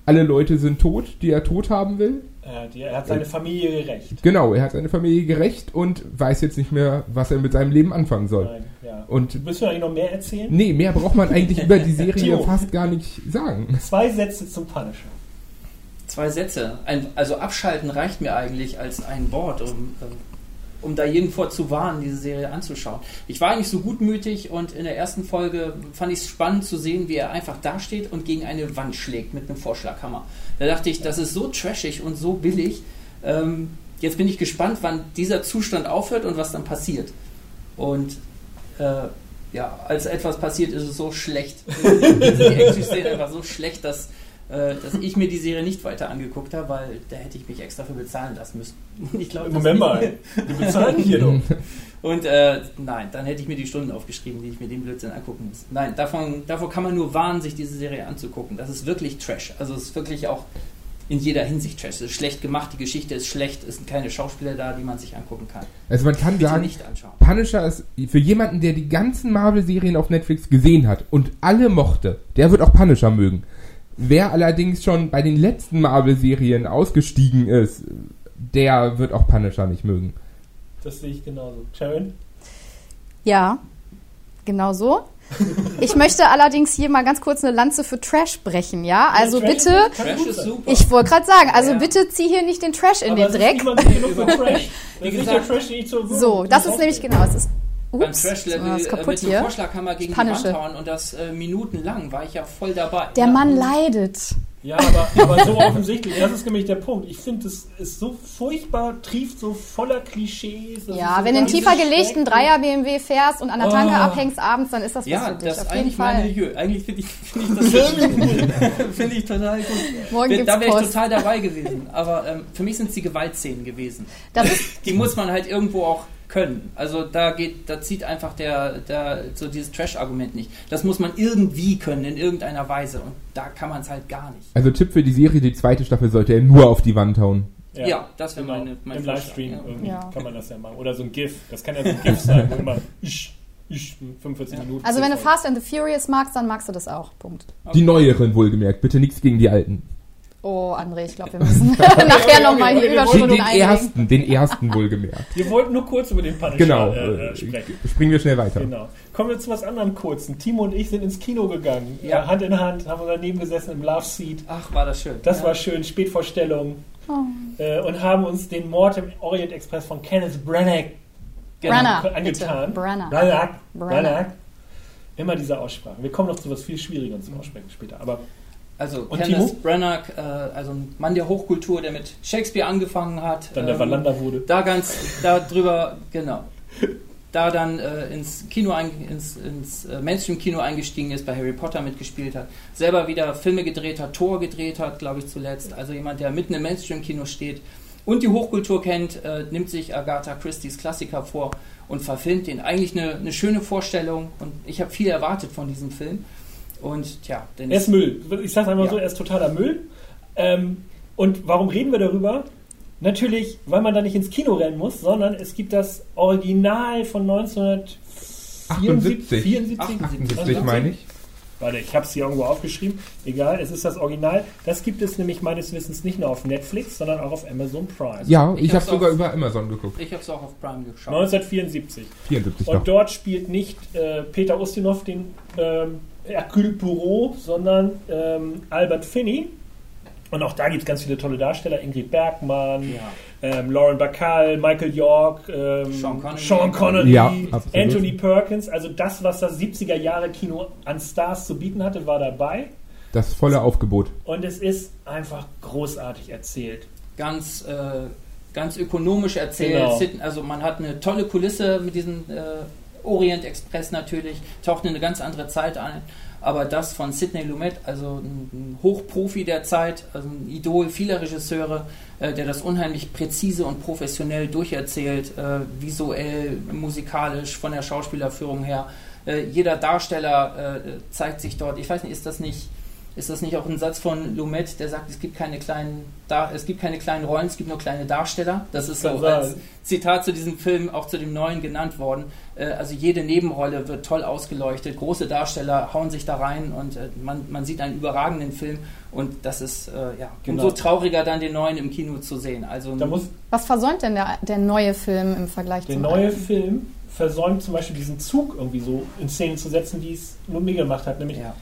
Alle Leute sind tot, die er tot haben will. Äh, er hat seine Familie gerecht. Genau, er hat seine Familie gerecht und weiß jetzt nicht mehr, was er mit seinem Leben anfangen soll. Nein, ja. Und Müssen wir eigentlich noch mehr erzählen? nee, mehr braucht man eigentlich über die Serie Timo. fast gar nicht sagen. Zwei Sätze zum Punisher. Zwei Sätze. Ein, also abschalten reicht mir eigentlich als ein Wort, um, ähm, um da jeden vor zu warnen, diese Serie anzuschauen. Ich war eigentlich so gutmütig und in der ersten Folge fand ich es spannend zu sehen, wie er einfach dasteht und gegen eine Wand schlägt mit einem Vorschlaghammer. Da dachte ich, das ist so trashig und so billig. Ähm, jetzt bin ich gespannt, wann dieser Zustand aufhört und was dann passiert. Und äh, ja, als etwas passiert, ist es so schlecht. die Action-Szenen einfach so schlecht, dass, dass ich mir die Serie nicht weiter angeguckt habe, weil da hätte ich mich extra für bezahlen lassen müssen. Und Ich glaube, Moment nicht. mal, wir bezahlen hier doch. Und äh, nein, dann hätte ich mir die Stunden aufgeschrieben, die ich mir den Blödsinn angucken muss. Nein, davon, davor kann man nur warnen, sich diese Serie anzugucken. Das ist wirklich Trash. Also es ist wirklich auch in jeder Hinsicht Trash. Es ist schlecht gemacht, die Geschichte ist schlecht, es sind keine Schauspieler da, die man sich angucken kann. Also man kann Bitte sagen, nicht anschauen. Punisher ist für jemanden, der die ganzen Marvel-Serien auf Netflix gesehen hat und alle mochte, der wird auch Punisher mögen. Wer allerdings schon bei den letzten Marvel-Serien ausgestiegen ist, der wird auch Punisher nicht mögen. Das sehe ich genauso. Sharon? Ja, genau so. Ich möchte allerdings hier mal ganz kurz eine Lanze für Trash brechen, ja? Also Trash bitte, Trash ist super. ich wollte gerade sagen, also Ja. bitte zieh hier nicht den Trash in Aber den Dreck. Trash. Wie gesagt, Trash, So, das ist nämlich genau, es ist, Beim ups, Trash-Level das ist äh, mit hier. Vorschlaghammer gegen die Punische. Wand hauen und das äh, minutenlang war ich ja voll dabei. Der ja. Mann leidet. Ja, aber, aber so offensichtlich. Das ist nämlich der Punkt. Ich finde, es ist so furchtbar, trieft so voller Klischees. Ja, so wenn du einen tiefer gelegten. Dreier BMW fährst und an der Tanke Oh. abhängst abends, dann ist das was Ja, für dich. das ist eigentlich mein. Milieu. Eigentlich finde ich, find ich das finde ich total gut. Morgen da gibt's wäre ich total dabei gewesen. Aber ähm, für mich sind es die Gewaltszenen gewesen. Das ist, Die muss man halt irgendwo auch können. Also da geht, da zieht einfach der, der so dieses Trash-Argument nicht. Das muss man irgendwie können, in irgendeiner Weise. Und da kann man es halt gar nicht. Also Tipp für die Serie, die zweite Staffel sollte er nur auf die Wand hauen. Ja, das wäre genau. meine, mein Im Vorschlag, Livestream ja. irgendwie Ja. kann man das ja machen. Oder so ein GIF. Das kann ja so ein GIF sein, wo immer ich, ich, 45 Minuten. also wenn du. Fast and the Furious magst, dann magst du das auch. Punkt. Die neueren wohlgemerkt, bitte nichts gegen die alten. Oh, André, ich glaube, wir müssen nachher okay, nochmal okay, hier Den, Überstunden den einlegen. ersten, den ersten wohlgemerkt. Wir wollten nur kurz über den Punisher Genau, äh, äh, äh, sprechen. springen wir schnell weiter. Genau. Kommen wir zu was anderem kurzen. Timo und ich sind ins Kino gegangen. Ja. Hand in Hand, haben wir daneben gesessen im Love Seat. Ach, war das schön. Das ja. war schön, Spätvorstellung. Oh. Äh, und haben uns den Mord im Orient Express von Kenneth Branagh Genau. Branagh, angetan. Branagh. Branagh. Branagh. Immer diese Aussprache. Wir kommen noch zu was viel Schwierigerem zum Aussprechen später. Aber Also Und Kenneth Timo? Branagh, äh, also ein Mann der Hochkultur, der mit Shakespeare angefangen hat. dann der ähm, Wallander wurde. Da ganz, da drüber, genau. Da dann äh, ins Kino, ein, ins, ins äh, Mainstream-Kino eingestiegen ist, bei Harry Potter mitgespielt hat, selber wieder Filme gedreht hat, Tor gedreht hat, glaube ich zuletzt. Also jemand, der mitten im Mainstream-Kino steht und die Hochkultur kennt, äh, nimmt sich Agatha Christie's Klassiker vor und verfilmt den. Eigentlich eine, eine schöne Vorstellung und ich habe viel erwartet von diesem Film. Und tja, er ist Müll. Ich sag's einfach Ja. so, er ist totaler Müll. Ähm, und warum reden wir darüber? Natürlich, weil man da nicht ins Kino rennen muss, sondern es gibt das Original von 1974. 74, 78 meine ich. Warte, ich habe es hier irgendwo aufgeschrieben. Egal, es ist das Original. Das gibt es nämlich meines Wissens nicht nur auf Netflix, sondern auch auf Amazon Prime. Ja, Ich ich, habe hab's sogar über Amazon geguckt. ich habe es auch auf Prime geschaut. 1974. 74 Und noch. dort spielt nicht äh, Peter Ustinov den ähm, Hercule Poirot, sondern ähm, Albert Finney. Und auch da gibt es ganz viele tolle Darsteller. Ingrid Bergmann, Ja. ähm, Lauren Bacall, Michael York, ähm, Sean Connery. Sean Connery, Ja. Anthony Perkins. Also das, was das 70er Jahre Kino an Stars zu bieten hatte, war dabei. Das volle Aufgebot. Und es ist einfach großartig erzählt. ganz, äh, ganz ökonomisch erzählt. Genau. Also man hat eine tolle Kulisse mit diesem äh, Orient Express natürlich, taucht in eine ganz andere Zeit ein. Aber das von Sidney Lumet, also ein, Hochprofi der Zeit, also ein Idol vieler Regisseure, äh, der das unheimlich präzise und professionell durcherzählt, äh, visuell, musikalisch, von der Schauspielerführung her. Äh, jeder Darsteller äh, zeigt sich dort. Ich weiß nicht, ist das nicht ist das nicht auch ein Satz von Lumet, der sagt, es gibt keine kleinen, da es gibt keine kleinen Rollen, es gibt nur kleine Darsteller? Das ist so als Zitat zu diesem Film, auch zu dem neuen genannt worden. Äh, Also jede Nebenrolle wird toll ausgeleuchtet, große Darsteller hauen sich da rein und äh, man, man sieht einen überragenden Film und das ist äh, ja Genau. umso trauriger dann den neuen im Kino zu sehen. Also Da muss Was versäumt denn der, der neue Film im Vergleich Der zum neue alten? Film versäumt zum Beispiel diesen Zug irgendwie so in Szene zu setzen, wie es Lummi gemacht hat. Nämlich ja.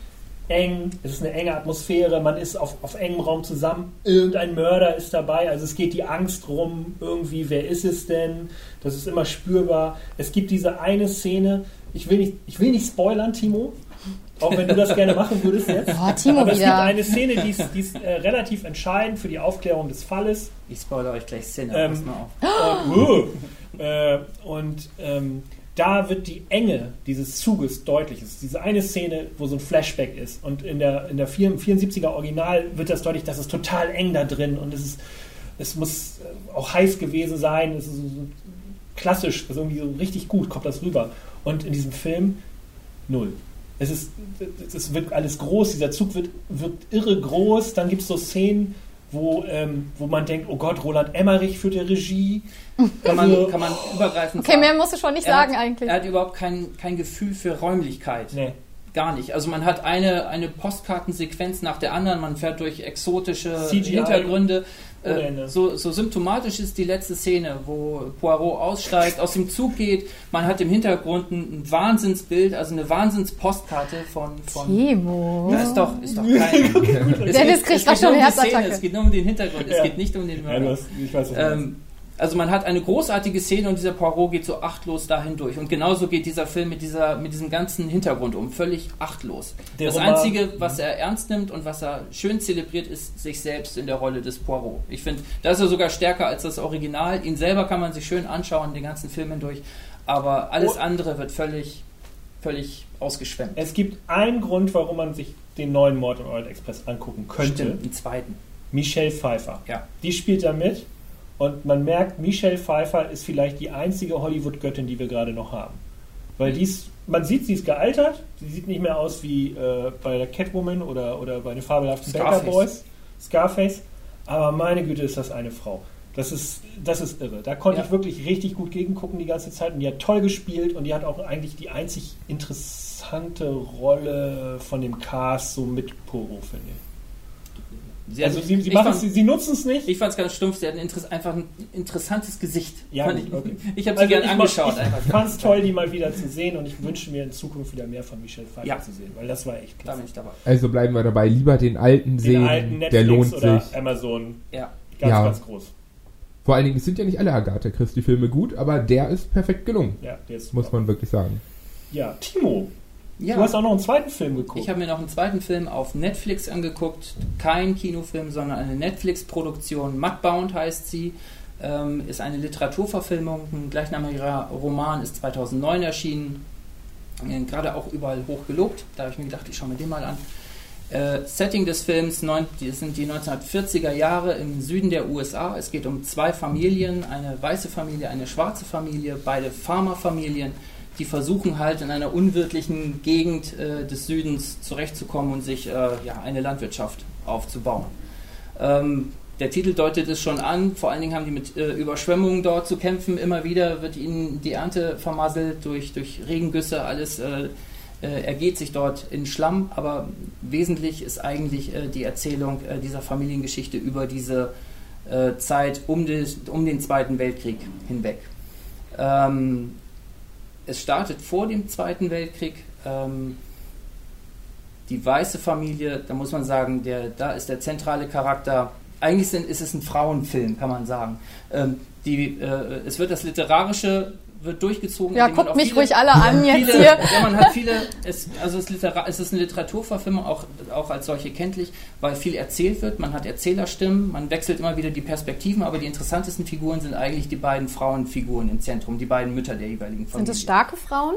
Eng, es ist eine enge Atmosphäre, man ist auf, auf engem Raum zusammen, irgendein Mörder ist dabei, also es geht die Angst rum, irgendwie, wer ist es denn? Das ist immer spürbar. Es gibt diese eine Szene, ich will nicht, ich will nicht spoilern, Timo, auch wenn du das gerne machen würdest jetzt. Oh, Timo Aber es gibt wieder. eine Szene, die ist, die ist äh, relativ entscheidend für die Aufklärung des Falles. Ich spoilere euch gleich Szene, Ähm, pass mal auf. Und, äh, und ähm, da wird die Enge dieses Zuges deutlich. Es ist diese eine Szene, wo so ein Flashback ist. Und in der, in der 74er Original wird das deutlich, dass es total eng da drin und es ist, es muss auch heiß gewesen sein. Es ist so klassisch, also irgendwie so richtig gut kommt das rüber. Und in diesem Film null. Es ist, es wird alles groß, dieser Zug wird, wird irre groß. Dann gibt es so Szenen, wo, ähm, wo man denkt, oh Gott, Roland Emmerich führt die Regie. Kann Also- man, kann man übergreifend Okay, sagen. mehr musst du schon nicht Er sagen hat, eigentlich. Er hat überhaupt kein, kein Gefühl für Räumlichkeit. Nee. Gar nicht. Also man hat eine, eine Postkartensequenz nach der anderen, man fährt durch exotische CGI Hintergründe. Äh, so, so symptomatisch ist die letzte Szene, wo Poirot aussteigt, aus dem Zug geht. Man hat im Hintergrund ein, ein Wahnsinnsbild, also eine Wahnsinnspostkarte von... von Timo. da ist doch, ist doch kein... Es Dennis geht- kriegt es doch schon nur um Herzattacke. Szene, Es geht nur um den Hintergrund, Ja. es geht nicht um den Ja, Mörder. du hast, ich weiß, was du meinst. Ähm, also man hat eine großartige Szene und dieser Poirot geht so achtlos dahin durch. Und genauso geht dieser Film mit, dieser, mit diesem ganzen Hintergrund um. Völlig achtlos. Der das Roman- Einzige, was er ernst nimmt und was er schön zelebriert, ist sich selbst in der Rolle des Poirot. Ich finde, da ist er sogar stärker als das Original. Ihn selber kann man sich schön anschauen, den ganzen Film hindurch. Aber alles Oh. andere wird völlig, völlig ausgeschwemmt. Es gibt einen Grund, warum man sich den neuen Mord im Orient Express angucken könnte. Stimmt, einen zweiten. Michelle Pfeiffer. Ja. Die spielt da mit und man merkt, Michelle Pfeiffer ist vielleicht die einzige Hollywood-Göttin, die wir gerade noch haben. Weil die ist, man sieht, sie ist gealtert, sie sieht nicht mehr aus wie äh, bei der Catwoman oder, oder bei den fabelhaften Scarface. Baker Boys, Scarface, aber meine Güte ist das eine Frau. Das ist, das ist irre. Da konnte Ja. ich wirklich richtig gut gegengucken die ganze Zeit und die hat toll gespielt und die hat auch eigentlich die einzig interessante Rolle von dem Cast so mit Poro, finde ich. Sie Also sie, sie, fand- es, sie, sie nutzen es nicht. Ich fand es ganz stumpf, sie hat ein Interess einfach ein interessantes Gesicht. Ja, ich okay. ich habe sie Also gern ich angeschaut. Ich fand es toll, die mal wieder zu sehen und ich wünsche mir in Zukunft wieder mehr von Michelle Pfeiffer Ja. zu sehen, weil das war echt Da klasse. bin ich dabei. Also bleiben wir dabei. Lieber den alten Den sehen, alten der Netflix lohnt oder sich. Amazon, Ja. ganz, Ja. ganz groß. Vor allen Dingen, es sind ja nicht alle Agatha Christie-Filme gut, aber der ist perfekt gelungen. Ja, der ist Muss super. man wirklich sagen. Ja, Timo, ja. du hast auch noch einen zweiten Film geguckt. Ich habe mir noch einen zweiten Film auf Netflix angeguckt. Kein Kinofilm, sondern eine Netflix-Produktion. Mudbound heißt sie. Ähm, ist eine Literaturverfilmung. Ein gleichnamiger Roman ist 2009 erschienen. Äh, Gerade auch überall hoch gelobt. Da habe ich mir gedacht, ich schaue mir den mal an. Äh, Setting des Films neun, sind die 1940er Jahre im Süden der USA. Es geht um zwei Familien, eine weiße Familie, eine schwarze Familie, beide Farmerfamilien, die versuchen halt in einer unwirtlichen Gegend äh, des Südens zurechtzukommen und sich äh, ja, eine Landwirtschaft aufzubauen. Ähm, der Titel deutet es schon an, vor allen Dingen haben die mit äh, Überschwemmungen dort zu kämpfen. Immer wieder wird ihnen die Ernte vermasselt durch, durch Regengüsse, alles äh, äh, ergeht sich dort in Schlamm, aber wesentlich ist eigentlich äh, die Erzählung äh, dieser Familiengeschichte über diese Zeit um, des, um, den Zweiten Weltkrieg hinweg. Ähm, es startet vor dem Zweiten Weltkrieg. Ähm, die weiße Familie, da muss man sagen, der, da ist der zentrale Charakter. Eigentlich sind, ist es ein Frauenfilm, kann man sagen. Ähm, die, äh, es wird das Literarische wird durchgezogen. Ja, guckt mich viele, ruhig alle an jetzt viele, hier. Ja, man hat viele, es, also es, Litera es ist eine Literaturverfilmung, auch, auch als solche kenntlich, weil viel erzählt wird, man hat Erzählerstimmen, man wechselt immer wieder die Perspektiven, aber die interessantesten Figuren sind eigentlich die beiden Frauenfiguren im Zentrum, die beiden Mütter der jeweiligen Familie. Sind es starke Frauen?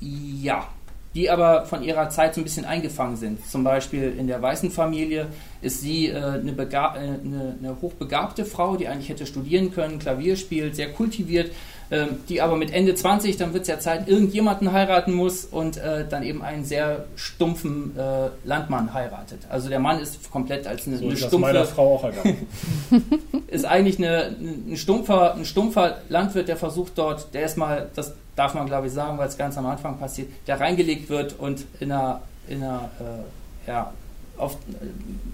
Ja, die aber von ihrer Zeit so ein bisschen eingefangen sind. Zum Beispiel in der weißen Familie ist sie äh, eine, äh, eine, eine, hochbegabte Frau, die eigentlich hätte studieren können, Klavier spielt, sehr kultiviert, die aber mit Ende 20, dann wird es ja Zeit, irgendjemanden heiraten muss und äh, dann eben einen sehr stumpfen äh, Landmann heiratet. Also der Mann ist komplett als eine, so eine ist stumpfe... meiner Frau auch ergangen. ist eigentlich eine, ein, stumpfer, ein stumpfer Landwirt, der versucht dort, der erstmal, das darf man glaube ich sagen, weil es ganz am Anfang passiert, der reingelegt wird und in einer, in einer äh, ja, auf,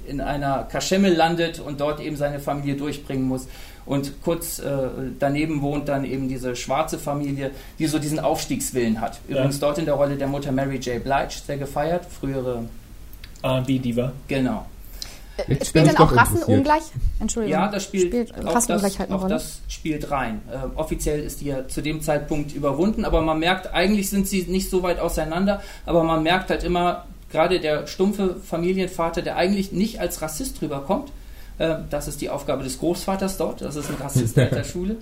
in einer Kaschemme landet und dort eben seine Familie durchbringen muss. Und kurz äh, daneben wohnt dann eben diese schwarze Familie, die so diesen Aufstiegswillen hat. Übrigens ja. dort in der Rolle der Mutter Mary J. Blige, sehr gefeiert, frühere R&B-Diva. Genau. Jetzt spielt denn auch Rassenungleich? Entschuldigung. Ja, das spielt, spielt auch, das, auch das spielt rein. Äh, offiziell ist die ja zu dem Zeitpunkt überwunden, aber man merkt, eigentlich sind sie nicht so weit auseinander, aber man merkt halt immer, gerade der stumpfe Familienvater, der eigentlich nicht als Rassist rüberkommt, äh, das ist die Aufgabe des Großvaters dort. Das ist ein Rassist in der Schule.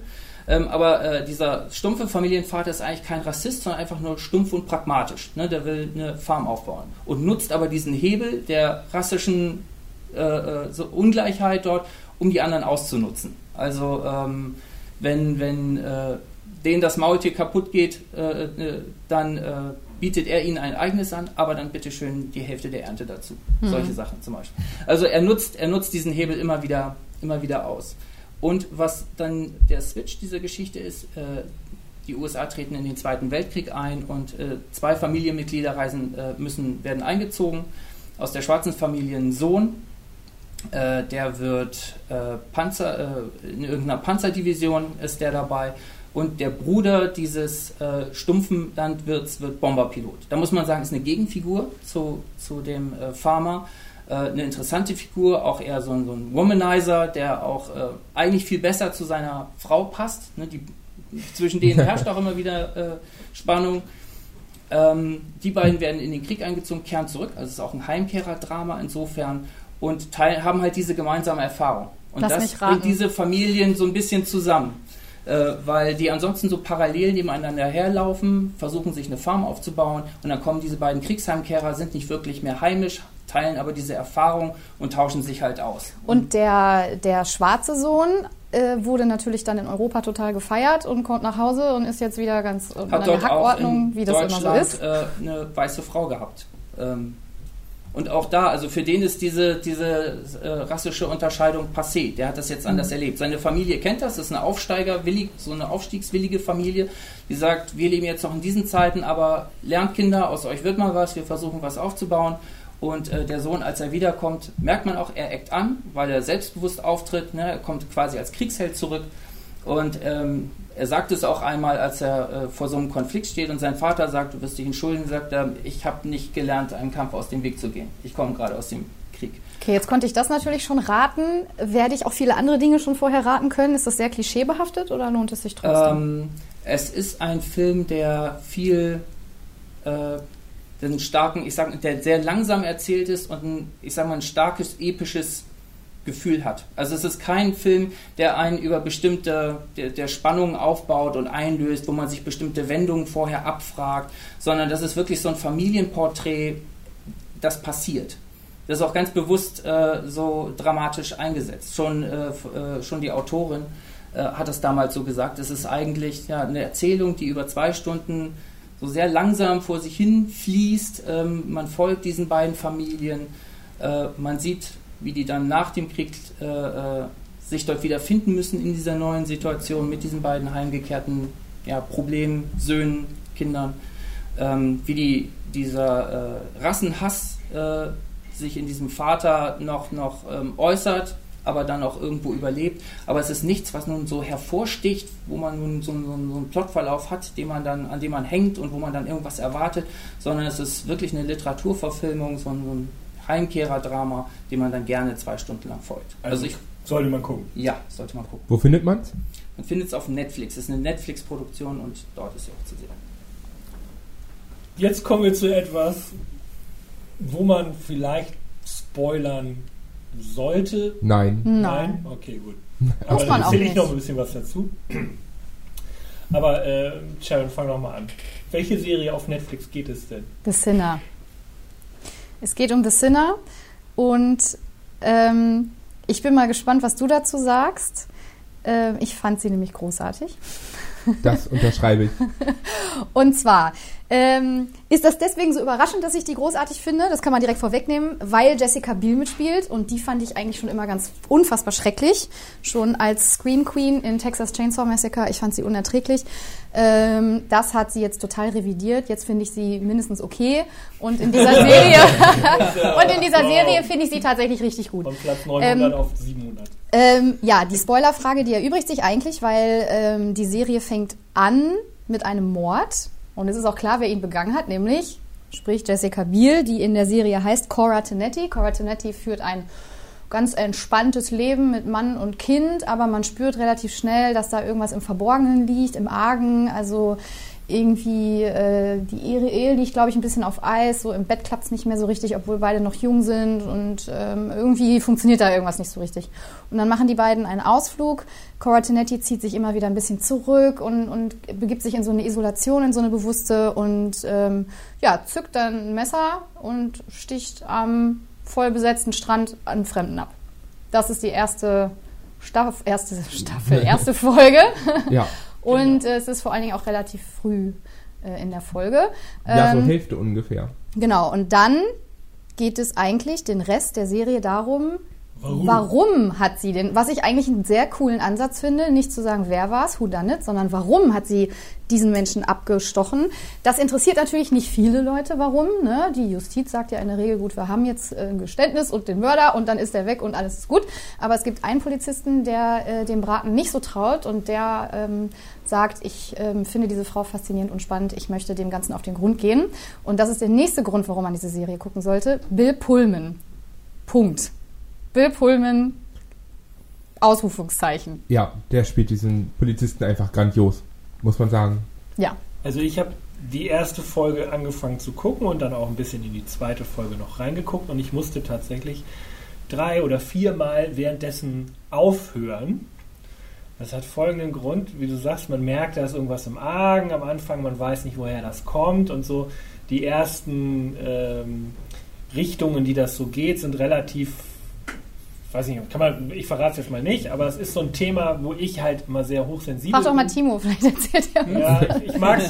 Ähm, aber äh, dieser stumpfe Familienvater ist eigentlich kein Rassist, sondern einfach nur stumpf und pragmatisch. Ne? Der will eine Farm aufbauen und nutzt aber diesen Hebel der rassischen äh, äh so Ungleichheit dort, um die anderen auszunutzen. Also ähm, wenn, wenn äh, denen das Maultier kaputt geht, äh, dann bietet er ihnen ein eigenes an, aber dann bitteschön die Hälfte der Ernte dazu. Mhm. Solche Sachen zum Beispiel. Also er nutzt, er nutzt diesen Hebel immer wieder, immer wieder aus. Und was dann der Switch dieser Geschichte ist, äh, die USA treten in den Zweiten Weltkrieg ein und äh, zwei Familienmitglieder reisen, äh, müssen, werden eingezogen. Aus der schwarzen Familie ein Sohn, äh, der wird äh, Panzer, äh, in irgendeiner Panzerdivision ist der dabei und der Bruder dieses äh, stumpfen Landwirts wird Bomberpilot. Da muss man sagen, ist eine Gegenfigur zu, zu dem äh, Farmer. Äh, eine interessante Figur, auch eher so ein, so ein Womanizer, der auch äh, eigentlich viel besser zu seiner Frau passt. Ne? Die, zwischen denen herrscht auch immer wieder äh, Spannung. Ähm, die beiden werden in den Krieg eingezogen, kehren zurück. Also es ist auch ein Heimkehrer-Drama insofern und teil, haben halt diese gemeinsame Erfahrung. Und Lass das bringt diese Familien so ein bisschen zusammen weil die ansonsten so parallel nebeneinander herlaufen, versuchen sich eine Farm aufzubauen und dann kommen diese beiden Kriegsheimkehrer, sind nicht wirklich mehr heimisch, teilen aber diese Erfahrung und tauschen sich halt aus. Und der, der schwarze Sohn äh, wurde natürlich dann in Europa total gefeiert und kommt nach Hause und ist jetzt wieder ganz in der Hackordnung, wie das immer so ist. Äh, eine weiße Frau gehabt. Ähm, und auch da, also für den ist diese, diese äh, rassische Unterscheidung passé. Der hat das jetzt anders mhm. erlebt. Seine Familie kennt das, das ist eine Aufsteigerwillig, so eine aufstiegswillige Familie, die sagt, wir leben jetzt noch in diesen Zeiten, aber lernt Kinder, aus euch wird mal was, wir versuchen was aufzubauen. Und äh, der Sohn, als er wiederkommt, merkt man auch, er eckt an, weil er selbstbewusst auftritt. Ne? Er kommt quasi als Kriegsheld zurück. Und ähm, er sagt es auch einmal, als er äh, vor so einem Konflikt steht und sein Vater sagt, du wirst dich entschuldigen, sagt er, ich habe nicht gelernt, einem Kampf aus dem Weg zu gehen. Ich komme gerade aus dem Krieg. Okay, jetzt konnte ich das natürlich schon raten. Werde ich auch viele andere Dinge schon vorher raten können? Ist das sehr klischeebehaftet oder lohnt es sich trotzdem? Ähm, es ist ein Film, der viel, äh, den starken, ich sag, der sehr langsam erzählt ist und ein, ich sag mal, ein starkes episches Gefühl hat. Also es ist kein Film, der einen über bestimmte der, der Spannungen aufbaut und einlöst, wo man sich bestimmte Wendungen vorher abfragt, sondern das ist wirklich so ein Familienporträt, das passiert. Das ist auch ganz bewusst äh, so dramatisch eingesetzt. Schon, äh, äh, schon die Autorin äh, hat das damals so gesagt. Es ist eigentlich ja, eine Erzählung, die über zwei Stunden so sehr langsam vor sich hin fließt. Ähm, man folgt diesen beiden Familien. Äh, man sieht, wie die dann nach dem Krieg äh, äh, sich dort wieder finden müssen in dieser neuen Situation mit diesen beiden heimgekehrten ja, Problemsöhnen, Kindern. Ähm, wie die, dieser äh, Rassenhass äh, sich in diesem Vater noch, noch ähm, äußert, aber dann auch irgendwo überlebt. Aber es ist nichts, was nun so hervorsticht, wo man nun so, so, so einen Plotverlauf hat, den man dann, an dem man hängt und wo man dann irgendwas erwartet, sondern es ist wirklich eine Literaturverfilmung, so ein, so ein Heimkehrerdrama, dem man dann gerne zwei Stunden lang folgt. Also, ich, sollte man gucken. Ja, sollte man gucken. Wo findet man es? Man findet es auf Netflix. Es ist eine Netflix-Produktion und dort ist sie auch zu sehen. Jetzt kommen wir zu etwas, wo man vielleicht spoilern sollte. Nein. Nein. Okay, gut. Muss Aber man dann auch erzähle ich nicht. noch ein bisschen was dazu. Aber äh, Sharon, fang doch mal an. Welche Serie auf Netflix geht es denn? The Sinner. Es geht um The Sinner und ähm, ich bin mal gespannt, was du dazu sagst. Ähm, ich fand sie nämlich großartig. Das unterschreibe ich. Und zwar ähm, ist das deswegen so überraschend, dass ich die großartig finde. Das kann man direkt vorwegnehmen, weil Jessica Biel mitspielt und die fand ich eigentlich schon immer ganz unfassbar schrecklich. Schon als Scream Queen in Texas Chainsaw Massacre, ich fand sie unerträglich. Ähm, das hat sie jetzt total revidiert. Jetzt finde ich sie mindestens okay und in dieser Serie und in dieser. Serie finde ich sie tatsächlich richtig gut. Von Platz 900 Ähm, auf 700. Ähm, ja, die Spoilerfrage, die erübrigt sich eigentlich, weil ähm, die Serie fängt an mit einem Mord. Und es ist auch klar, wer ihn begangen hat, nämlich, sprich Jessica Biel, die in der Serie heißt Cora Tenetti. Cora Tenetti führt ein ganz entspanntes Leben mit Mann und Kind, aber man spürt relativ schnell, dass da irgendwas im Verborgenen liegt, im Argen. Also irgendwie äh, die Ehe, Ehe liegt, glaube ich, ein bisschen auf Eis. So im Bett klappt es nicht mehr so richtig, obwohl beide noch jung sind und ähm, irgendwie funktioniert da irgendwas nicht so richtig. Und dann machen die beiden einen Ausflug. Cora Tenetti zieht sich immer wieder ein bisschen zurück und, und begibt sich in so eine Isolation, in so eine bewusste und ähm, ja, zückt dann ein Messer und sticht am vollbesetzten Strand einen Fremden ab. Das ist die erste Staff erste Staffel, erste Folge. Ja. Und äh, es ist vor allen Dingen auch relativ früh äh, in der Folge. Ja, so Ähm, Hälfte ungefähr. Genau, und dann geht es eigentlich den Rest der Serie darum, Warum? warum hat sie denn, was ich eigentlich einen sehr coolen Ansatz finde, nicht zu sagen, wer war es, who done it, sondern warum hat sie diesen Menschen abgestochen. Das interessiert natürlich nicht viele Leute, warum. Ne? Die Justiz sagt ja in der Regel, gut, wir haben jetzt äh, ein Geständnis und den Mörder und dann ist er weg und alles ist gut. Aber es gibt einen Polizisten, der äh, dem Braten nicht so traut und der ähm, sagt, ich ähm, finde diese Frau faszinierend und spannend, ich möchte dem Ganzen auf den Grund gehen. Und das ist der nächste Grund, warum man diese Serie gucken sollte. Bill Pullman. Punkt. Bill Pullman, Ausrufungszeichen. Ja, der spielt diesen Polizisten einfach grandios, muss man sagen. Ja. Also ich habe die erste Folge angefangen zu gucken und dann auch ein bisschen in die zweite Folge noch reingeguckt und ich musste tatsächlich drei oder viermal währenddessen aufhören. Das hat folgenden Grund, wie du sagst, man merkt, da ist irgendwas im Argen am Anfang, man weiß nicht, woher das kommt und so. Die ersten ähm, Richtungen, die das so geht, sind relativ, weiß nicht, kann man, ich verrate es jetzt mal nicht, aber es ist so ein Thema, wo ich halt immer sehr hochsensibel Frag doch mal bin. Timo, vielleicht erzählt er uns. Ja, ich, ich mag's.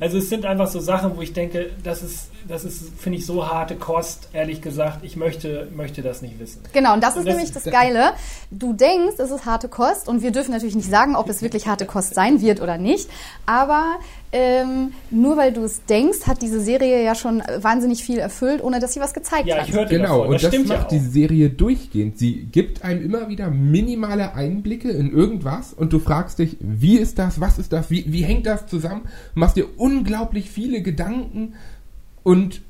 Also es sind einfach so Sachen, wo ich denke, das ist, das ist, finde ich, so harte Kost, ehrlich gesagt. Ich möchte, möchte das nicht wissen. Genau, und das ist Und das- nämlich das Geile. Du denkst, es ist harte Kost und wir dürfen natürlich nicht sagen, ob es wirklich harte Kost sein wird oder nicht. Aber ähm, nur weil du es denkst, hat diese Serie ja schon wahnsinnig viel erfüllt, ohne dass sie was gezeigt Ja, hat. ich hörte Genau, davon. und Das das stimmt ja macht auch. die Serie durchgehend. Sie gibt einem immer wieder minimale Einblicke in irgendwas und du fragst dich, wie ist das, was ist das, wie, wie hängt das zusammen? Machst dir unglaublich viele Gedanken und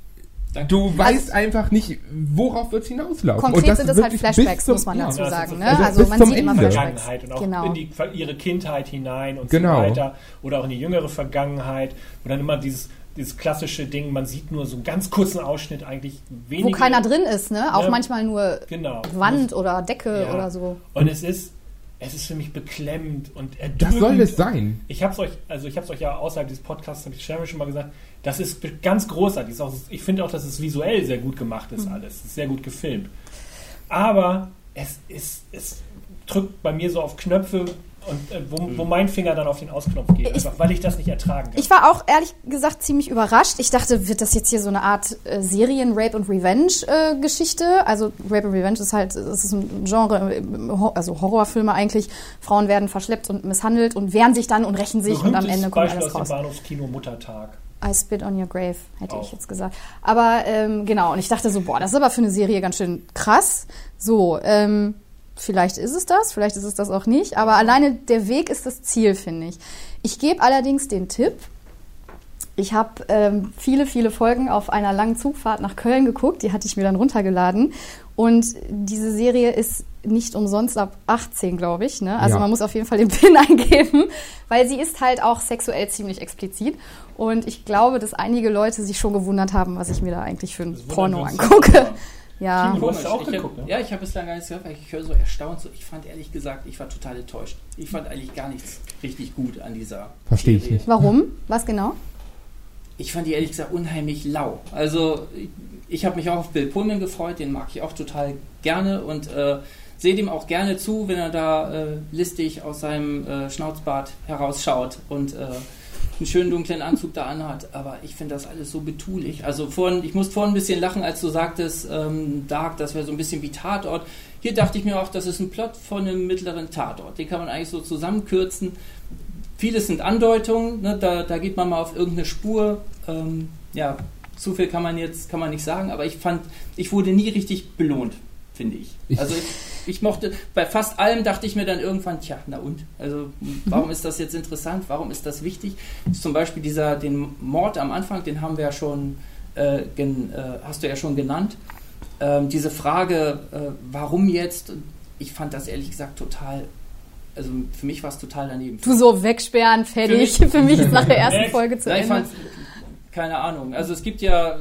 Danke. du weißt einfach nicht, worauf wird es hinauslaufen. und Konkret sind das halt Flashbacks, zum- muss man ja. dazu Ja, sagen. Ne? also Also man sieht immer Ende. Flashbacks. Vergangenheit und auch Genau. in die, ihre Kindheit hinein und Genau. so weiter. Oder auch in die jüngere Vergangenheit. Und dann immer dieses, dieses klassische Ding, man sieht nur so einen ganz kurzen Ausschnitt eigentlich wenige. Wo keiner drin ist, ne? Auch Ja. manchmal nur Genau. Wand oder Decke Ja. oder so. Und es ist, es ist für mich beklemmend und Das soll erdrückend. es sein. Ich habe es euch, also ich habe es euch ja außerhalb dieses Podcasts, habe ich Sharon schon mal gesagt, das ist ganz großartig. Ist auch, ich finde auch, dass es visuell sehr gut gemacht ist alles. Es ist sehr gut gefilmt. Aber es ist, es drückt bei mir so auf Knöpfe Und äh, wo, wo mein Finger dann auf den Ausknopf geht, einfach weil ich das nicht ertragen kann. Ich war auch ehrlich gesagt ziemlich überrascht. Ich dachte, wird das jetzt hier so eine Art äh, Serien-Rape und Revenge-Geschichte? also Rape and Revenge ist halt, es ist ein Genre, äh, also Horrorfilme eigentlich. Frauen werden verschleppt und misshandelt und wehren sich dann und rächen sich und am Berühmtes Ende kommt Beispiel alles aus raus. dem Bahnhofskino Muttertag. I spit on your grave, hätte Auch. ich jetzt gesagt. Aber ähm, genau, und ich dachte so, boah, das ist aber für eine Serie ganz schön krass. So, ähm, vielleicht ist es das, vielleicht ist es das auch nicht, aber alleine der Weg ist das Ziel, finde ich. Ich gebe allerdings den Tipp, ich habe ähm, viele, viele Folgen auf einer langen Zugfahrt nach Köln geguckt, die hatte ich mir dann runtergeladen. Und diese Serie ist nicht umsonst ab 18, glaube ich. Ne? Also Ja. man muss auf jeden Fall den PIN eingeben, weil sie ist halt auch sexuell ziemlich explizit. Und ich glaube, dass einige Leute sich schon gewundert haben, was ich mir da eigentlich für ein Das Porno angucke. Ja. Du hast ja auch ich geguckt, hab, ne? Ja, ich habe bislang gar nichts gehört, weil ich höre so erstaunt. So, ich fand ehrlich gesagt, ich war total enttäuscht. Ich fand eigentlich gar nichts richtig gut an dieser Verstehe ich nicht. Warum? Was genau? Ich fand die ehrlich gesagt unheimlich lau. Also ich, ich habe mich auch auf Bill Pullman gefreut, den mag ich auch total gerne und äh, sehe dem auch gerne zu, wenn er da äh, listig aus seinem äh, Schnauzbart herausschaut und äh, einen schönen dunklen Anzug da anhat. Aber ich finde das alles so betulich. Also vorhin, ich musste vorhin ein bisschen lachen, als du sagtest, ähm, Dark, das wäre so ein bisschen wie Tatort. Hier dachte ich mir auch, das ist ein Plot von einem mittleren Tatort. Den kann man eigentlich so zusammenkürzen. Vieles sind Andeutungen, ne? da, da geht man mal auf irgendeine Spur. Ähm, ja, zu viel kann man jetzt kann man nicht sagen, aber ich fand, ich wurde nie richtig belohnt, finde ich. Also ich, ich mochte, bei fast allem dachte ich mir dann irgendwann, tja, na und? Also warum ist das jetzt interessant? Warum ist das wichtig? Zum Beispiel dieser, den Mord am Anfang, den haben wir ja schon, äh, gen, äh, hast du ja schon genannt. Ähm, diese Frage, äh, warum jetzt? Ich fand das ehrlich gesagt total, also für mich war es total daneben. Du so wegsperren, fertig. Für Für mich, ist nach der ersten? Folge zu ich Ende. fand, keine Ahnung. Also es gibt ja,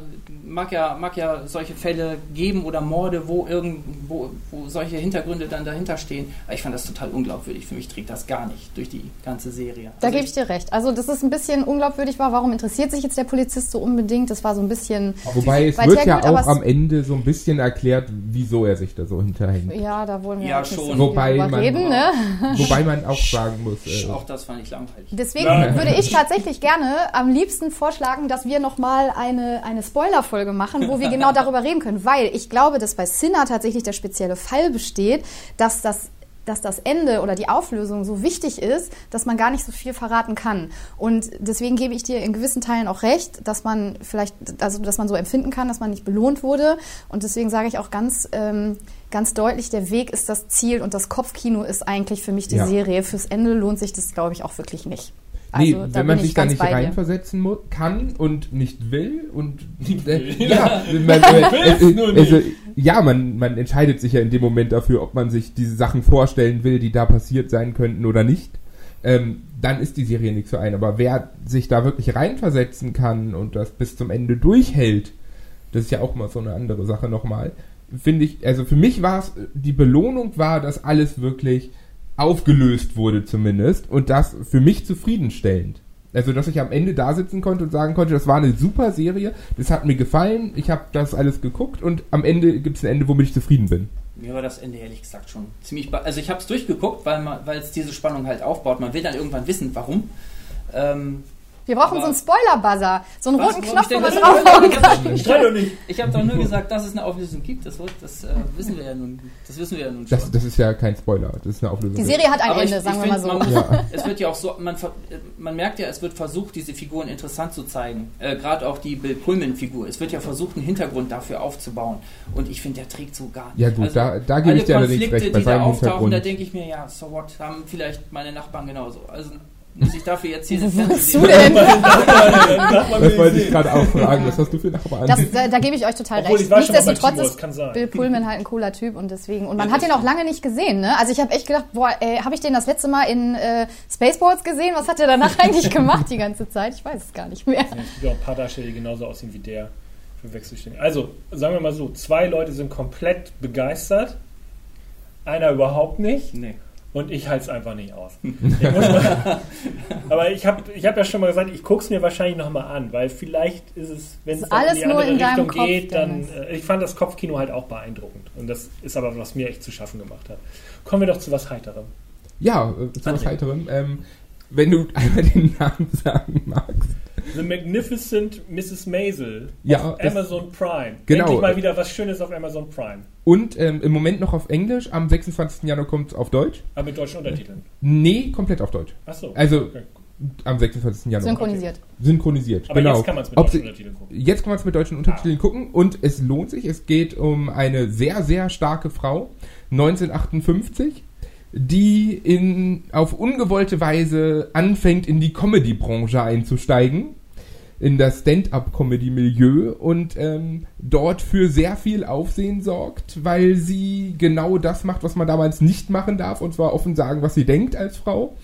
mag ja, mag ja solche Fälle geben oder Morde, wo irgendwo, wo solche Hintergründe dann dahinter stehen. Aber ich fand das total unglaubwürdig. Für mich trägt das gar nicht durch die ganze Serie. Da Also gebe ich dir recht. Also, dass es ein bisschen unglaubwürdig war, warum interessiert sich jetzt der Polizist so unbedingt? Das war so ein bisschen, Wobei es wird ja auch am Ende so ein bisschen erklärt, wieso er sich da so hinterhängt. ja, da wollen wir Ja, schon. Wobei man- reden, ne? Wobei man auch sagen muss, äh, Auch das fand ich langweilig. Deswegen Nein. würde ich tatsächlich gerne am liebsten vorschlagen, dass wir nochmal eine, eine Spoiler-Folge machen, wo wir genau darüber reden können. Weil ich glaube, dass bei Sinner tatsächlich der spezielle Fall besteht, dass das dass das Ende oder die Auflösung so wichtig ist, dass man gar nicht so viel verraten kann. Und deswegen gebe ich dir in gewissen Teilen auch recht, dass man vielleicht, also dass man so empfinden kann, dass man nicht belohnt wurde. Und deswegen sage ich auch ganz, ähm, ganz deutlich, der Weg ist das Ziel und das Kopfkino ist eigentlich für mich die Ja. Serie. Fürs Ende lohnt sich das, glaube ich, auch wirklich nicht. Nee, Also, da wenn man sich ich da nicht reinversetzen mu- kann und nicht will und äh, will. ja, man, äh, also, ja, man, man entscheidet sich ja in dem Moment dafür, ob man sich diese Sachen vorstellen will, die da passiert sein könnten oder nicht. Ähm, dann ist die Serie nichts für einen. Aber wer sich da wirklich reinversetzen kann und das bis zum Ende durchhält, das ist ja auch mal so eine andere Sache nochmal. Finde ich, also für mich war es, die Belohnung war, dass alles wirklich aufgelöst wurde zumindest und das für mich zufriedenstellend. Also, dass ich am Ende da sitzen konnte und sagen konnte, das war eine super Serie, das hat mir gefallen, ich habe das alles geguckt und am Ende gibt es ein Ende, womit ich zufrieden bin. Mir war das Ende ehrlich gesagt schon ziemlich. Also ich habe es durchgeguckt, weil es diese Spannung halt aufbaut. Man will dann irgendwann wissen, warum. Ähm, Wir brauchen Aber- so einen Spoiler-Buzzer, so einen Was? roten Knopf, wo man draufhauen kann. Ich ich habe doch nur gesagt, dass es eine Auflösung gibt. Das, wird, das äh, wissen wir ja nun. Das wissen wir ja nun schon. Das, das ist ja kein Spoiler, das ist eine Auflösung. Die Serie hat ein Aber Ende, ich sagen wir mal so. Man, Ja. Es wird ja auch so, man, man merkt ja, es wird versucht, diese Figuren interessant zu zeigen. Äh, Gerade auch die Bill Pullman-Figur. Es wird ja versucht, einen Hintergrund dafür aufzubauen. Und ich finde, der trägt so gar nicht. Ja gut, Also, da, da gebe alle ich dir allerdings Konflikte, recht, bei die da auftauchen, da denke ich mir, ja, so what, haben vielleicht meine Nachbarn genauso. Also muss ich dafür jetzt hier Was willst du denn? Das wollte ich gerade auch fragen, was hast du für Nachbarn? Das, da, da gebe ich euch total Obwohl, recht. ich Nichtsdestotrotz ist das kann sein. Bill Pullman halt ein cooler Typ und deswegen. Und man Ja, hat ihn auch lange nicht gesehen, ne? Also ich habe echt gedacht, boah, äh, habe ich den das letzte Mal in äh, Spaceballs gesehen? Was hat er danach eigentlich gemacht die ganze Zeit? Ich weiß es gar nicht mehr. Es gibt ja auch ein paar Darsteller, die genauso aussehen wie der. Verwechsel ich den. Also, sagen wir mal so, zwei Leute sind komplett begeistert, einer überhaupt nicht Nee. Und ich halte es einfach nicht aus. Ich muss mal, aber ich habe ich hab ja schon mal gesagt, ich gucke es mir wahrscheinlich nochmal an, weil vielleicht ist es, wenn es alles in die nur andere in deinem Richtung Kopf, geht, dann... Äh, ich fand das Kopfkino halt auch beeindruckend und das ist aber, was mir echt zu schaffen gemacht hat. Kommen wir doch zu was Heiterem. Ja, äh, zu was André. heiterem. Ähm, wenn du einmal den Namen sagen magst. The Magnificent Mrs. Maisel Ja, auf das- Amazon Prime. Genau. Endlich mal wieder was Schönes auf Amazon Prime. Und ähm, im Moment noch auf Englisch, am 26. Januar kommt es auf Deutsch. Aber mit deutschen Untertiteln. Nee, komplett auf Deutsch. Achso. Also Okay. am 26. Januar. Synchronisiert. Synchronisiert, Aber genau. jetzt kann man es mit Ob deutschen Untertiteln gucken. Jetzt kann man es mit deutschen Untertiteln gucken und es lohnt sich. Es geht um eine sehr, sehr starke Frau, 1958, die in, auf ungewollte Weise anfängt, in die Comedy-Branche einzusteigen, in das Stand-up-Comedy-Milieu und ähm, dort für sehr viel Aufsehen sorgt, weil sie genau das macht, was man damals nicht machen darf, und zwar offen sagen, was sie denkt als Frau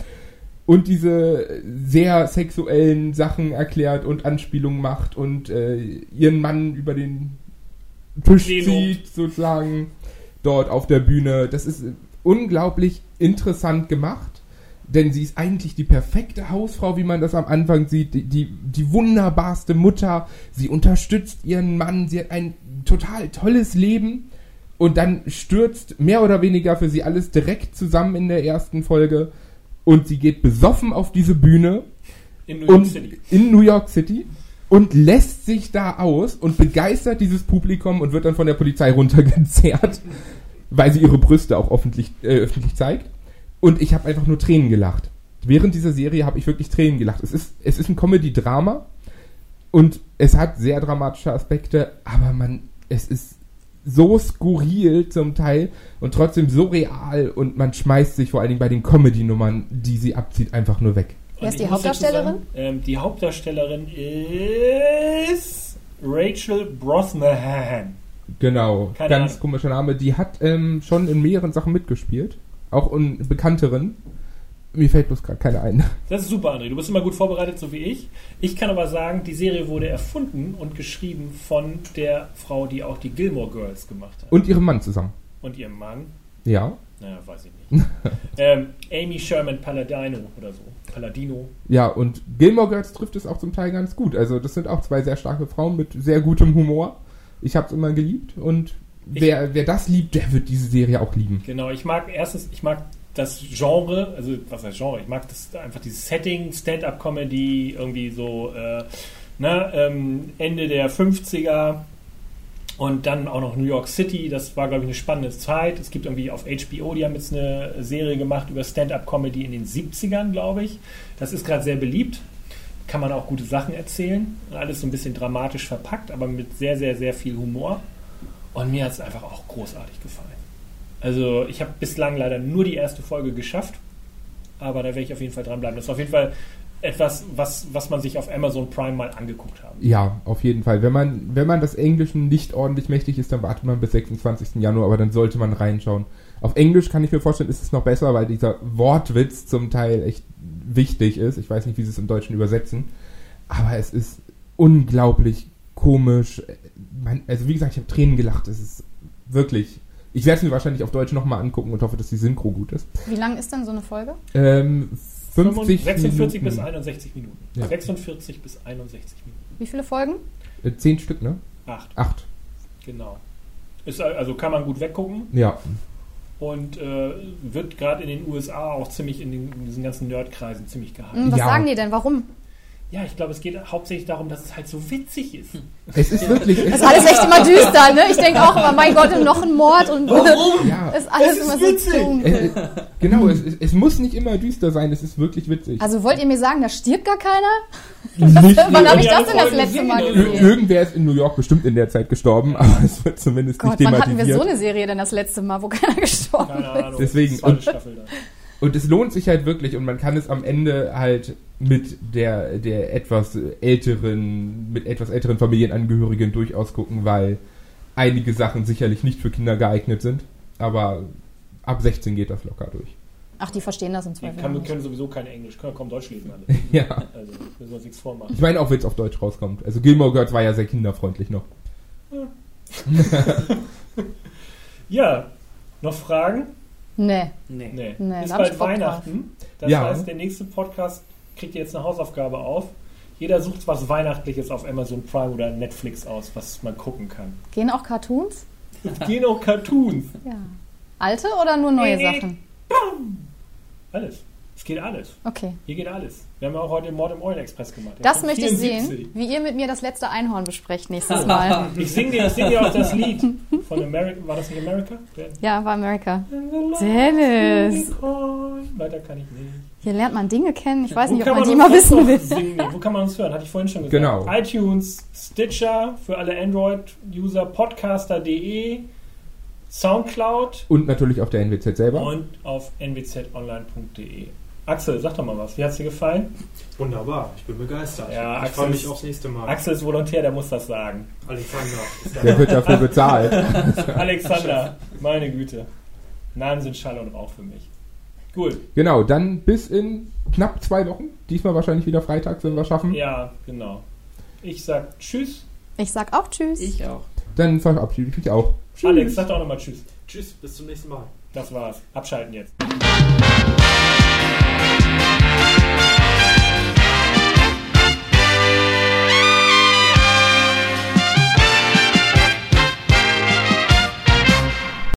und diese sehr sexuellen Sachen erklärt und Anspielungen macht und äh, ihren Mann über den Tisch zieht, sozusagen, dort auf der Bühne. Das ist unglaublich interessant gemacht, denn sie ist eigentlich die perfekte Hausfrau, wie man das am Anfang sieht, die, die, die wunderbarste Mutter. Sie unterstützt ihren Mann, sie hat ein total tolles Leben. Und dann stürzt mehr oder weniger für sie alles direkt zusammen in der ersten Folge. Und sie geht besoffen auf diese Bühne In New York und City. in New York City und lässt sich da aus und begeistert dieses Publikum und wird dann von der Polizei runtergezerrt, weil sie ihre Brüste auch öffentlich, äh, öffentlich zeigt. Und ich habe einfach nur Tränen gelacht. Während dieser Serie habe ich wirklich Tränen gelacht. Es ist, es ist ein Comedy-Drama und es hat sehr dramatische Aspekte, aber man, es ist so skurril zum Teil und trotzdem so real und man schmeißt sich vor allen Dingen bei den Comedy-Nummern, die sie abzieht, einfach nur weg. Wer ist die Hauptdarstellerin? Sagen, ähm, die Hauptdarstellerin ist Rachel Brosnahan. Genau, Keine ganz Ahnung. komischer Name. Die hat ähm, schon in mehreren Sachen mitgespielt, auch in bekannteren. Mir fällt bloß gerade keine ein. Das ist super, André. Du bist immer gut vorbereitet, so wie ich. Ich kann aber sagen, die Serie wurde erfunden und geschrieben von der Frau, die auch die Gilmore Girls gemacht hat. Und ihrem Mann zusammen. Und ihrem Mann. Ja, Naja, weiß ich nicht. ähm, Amy Sherman Palladino oder so. Palladino. ja, und Gilmore Girls trifft es auch zum Teil ganz gut. Also das sind auch zwei sehr starke Frauen mit sehr gutem Humor. Ich habe es immer geliebt und wer, wer das liebt, der wird diese Serie auch lieben. Genau, ich mag erstens, ich mag das Genre, also was heißt Genre? Ich mag das einfach dieses Setting, Stand-up-Comedy, irgendwie so äh, ne, ähm, Ende der 50er und dann auch noch New York City. Das war, glaube ich, eine spannende Zeit. Es gibt irgendwie auf HBO, die haben jetzt eine Serie gemacht über Stand-up-Comedy in den 70ern, glaube ich. Das ist gerade sehr beliebt. Kann man auch gute Sachen erzählen. Alles so ein bisschen dramatisch verpackt, aber mit sehr, sehr, sehr viel Humor. Und mir hat es einfach auch großartig gefallen. Also ich habe bislang leider nur die erste Folge geschafft, aber da werde ich auf jeden Fall dranbleiben. Das ist auf jeden Fall etwas, was, was man sich auf Amazon Prime mal angeguckt haben. Ja, auf jeden Fall. Wenn man, wenn man das Englischen nicht ordentlich mächtig ist, dann wartet man bis 26. Januar, aber dann sollte man reinschauen. Auf Englisch kann ich mir vorstellen, ist es noch besser, weil dieser Wortwitz zum Teil echt wichtig ist. Ich weiß nicht, wie sie es im Deutschen übersetzen. Aber es ist unglaublich komisch. Also wie gesagt, ich habe Tränen gelacht. Es ist wirklich. Ich werde es mir wahrscheinlich auf Deutsch nochmal angucken und hoffe, dass die Synchro gut ist. Wie lang ist denn so eine Folge? Ähm, 50 46 bis Minuten. 61 Minuten. Ja. 46 bis 61 Minuten. Wie viele Folgen? Äh, zehn Stück, ne? Acht, Acht. genau. Ist, al- also kann man gut weggucken Ja. Und äh, wird gerade in den USA auch ziemlich in, den, in diesen ganzen Nerdkreisen ziemlich gehypt. Hm, was Ja. sagen die denn? Warum? Ja, ich glaube, es geht hauptsächlich darum, dass es halt so witzig ist. Es ist wirklich. Es Das ist alles echt immer düster, ne? Ich denke auch immer, mein Gott, noch ein Mord und ja. ist alles Es ist immer witzig. so dunkel. Äh, äh, genau, es, es, es muss nicht immer düster sein, es ist wirklich witzig. Also wollt ihr mir sagen, da stirbt gar keiner? Nicht Wann habe ich das denn das letzte Mal oder Ir- gesehen? Irgendwer ist in New York bestimmt in der Zeit gestorben, aber es wird zumindest Gott, nicht wann hatten wir thematisiert. so eine Serie denn das letzte Mal, wo keiner gestorben Keine ist? Deswegen- und- Staffel dann. Und es lohnt sich halt wirklich und man kann es am Ende halt mit der, der etwas älteren, mit etwas älteren Familienangehörigen durchaus gucken, weil einige Sachen sicherlich nicht für Kinder geeignet sind, aber ab 16 geht das locker durch. Ach, die verstehen das im Die Zweifel kann, nicht. können sowieso kein Englisch, können kaum Deutsch lesen alle. Ja. Also müssen wir uns nichts vormachen. Ich meine auch, wenn es auf Deutsch rauskommt. Also Gilmore Girls war ja sehr kinderfreundlich noch. Ja, noch Fragen? Nee. Nee. Nee. Nee, ist bald Weihnachten. Das Ja. heißt, der nächste Podcast kriegt jetzt eine Hausaufgabe auf. Jeder sucht was Weihnachtliches auf Amazon Prime oder Netflix aus, was man gucken kann. Gehen auch Cartoons? Es gehen auch Cartoons. Ja. Alte oder nur neue Nee, nee. Sachen? Alles. Es geht alles. Okay. Hier geht alles. Wir haben ja auch heute den Mord im Orient Express gemacht. Das Von möchte ich 74. sehen, wie ihr mit mir das letzte Einhorn besprecht nächstes Mal. Ich singe dir, sing dir auch das Lied von America. War das nicht America? Ja, war America. Dennis. Weiter kann ich nicht. Hier lernt man Dinge kennen. Ich weiß Wo nicht, ob kann man die mal wissen will. Singen? Wo kann man uns hören? Hatte ich vorhin schon gesagt. Genau. iTunes, Stitcher für alle Android-User, podcaster.de, Soundcloud Und natürlich auf der NWZ selber. und auf nwzonline.de. Axel, sag doch mal was. Wie hat's dir gefallen? Wunderbar, ich bin begeistert. Ja, ich Axel freue mich ist- aufs nächste Mal. Axel ist Volontär, der muss das sagen. Alexander. Ist Der wird dafür bezahlt. Alexander, meine Güte. Namen sind Schall und Rauch für mich. Gut, Genau, dann bis in knapp zwei Wochen. Diesmal wahrscheinlich wieder freitags, wenn wir schaffen. ja, genau. Ich sag Tschüss. Ich sag auch Tschüss. Ich auch. Dann verabschiede ich mich auch. Alex, sag doch nochmal Tschüss. Tschüss, bis zum nächsten Mal. Das war's. Abschalten jetzt.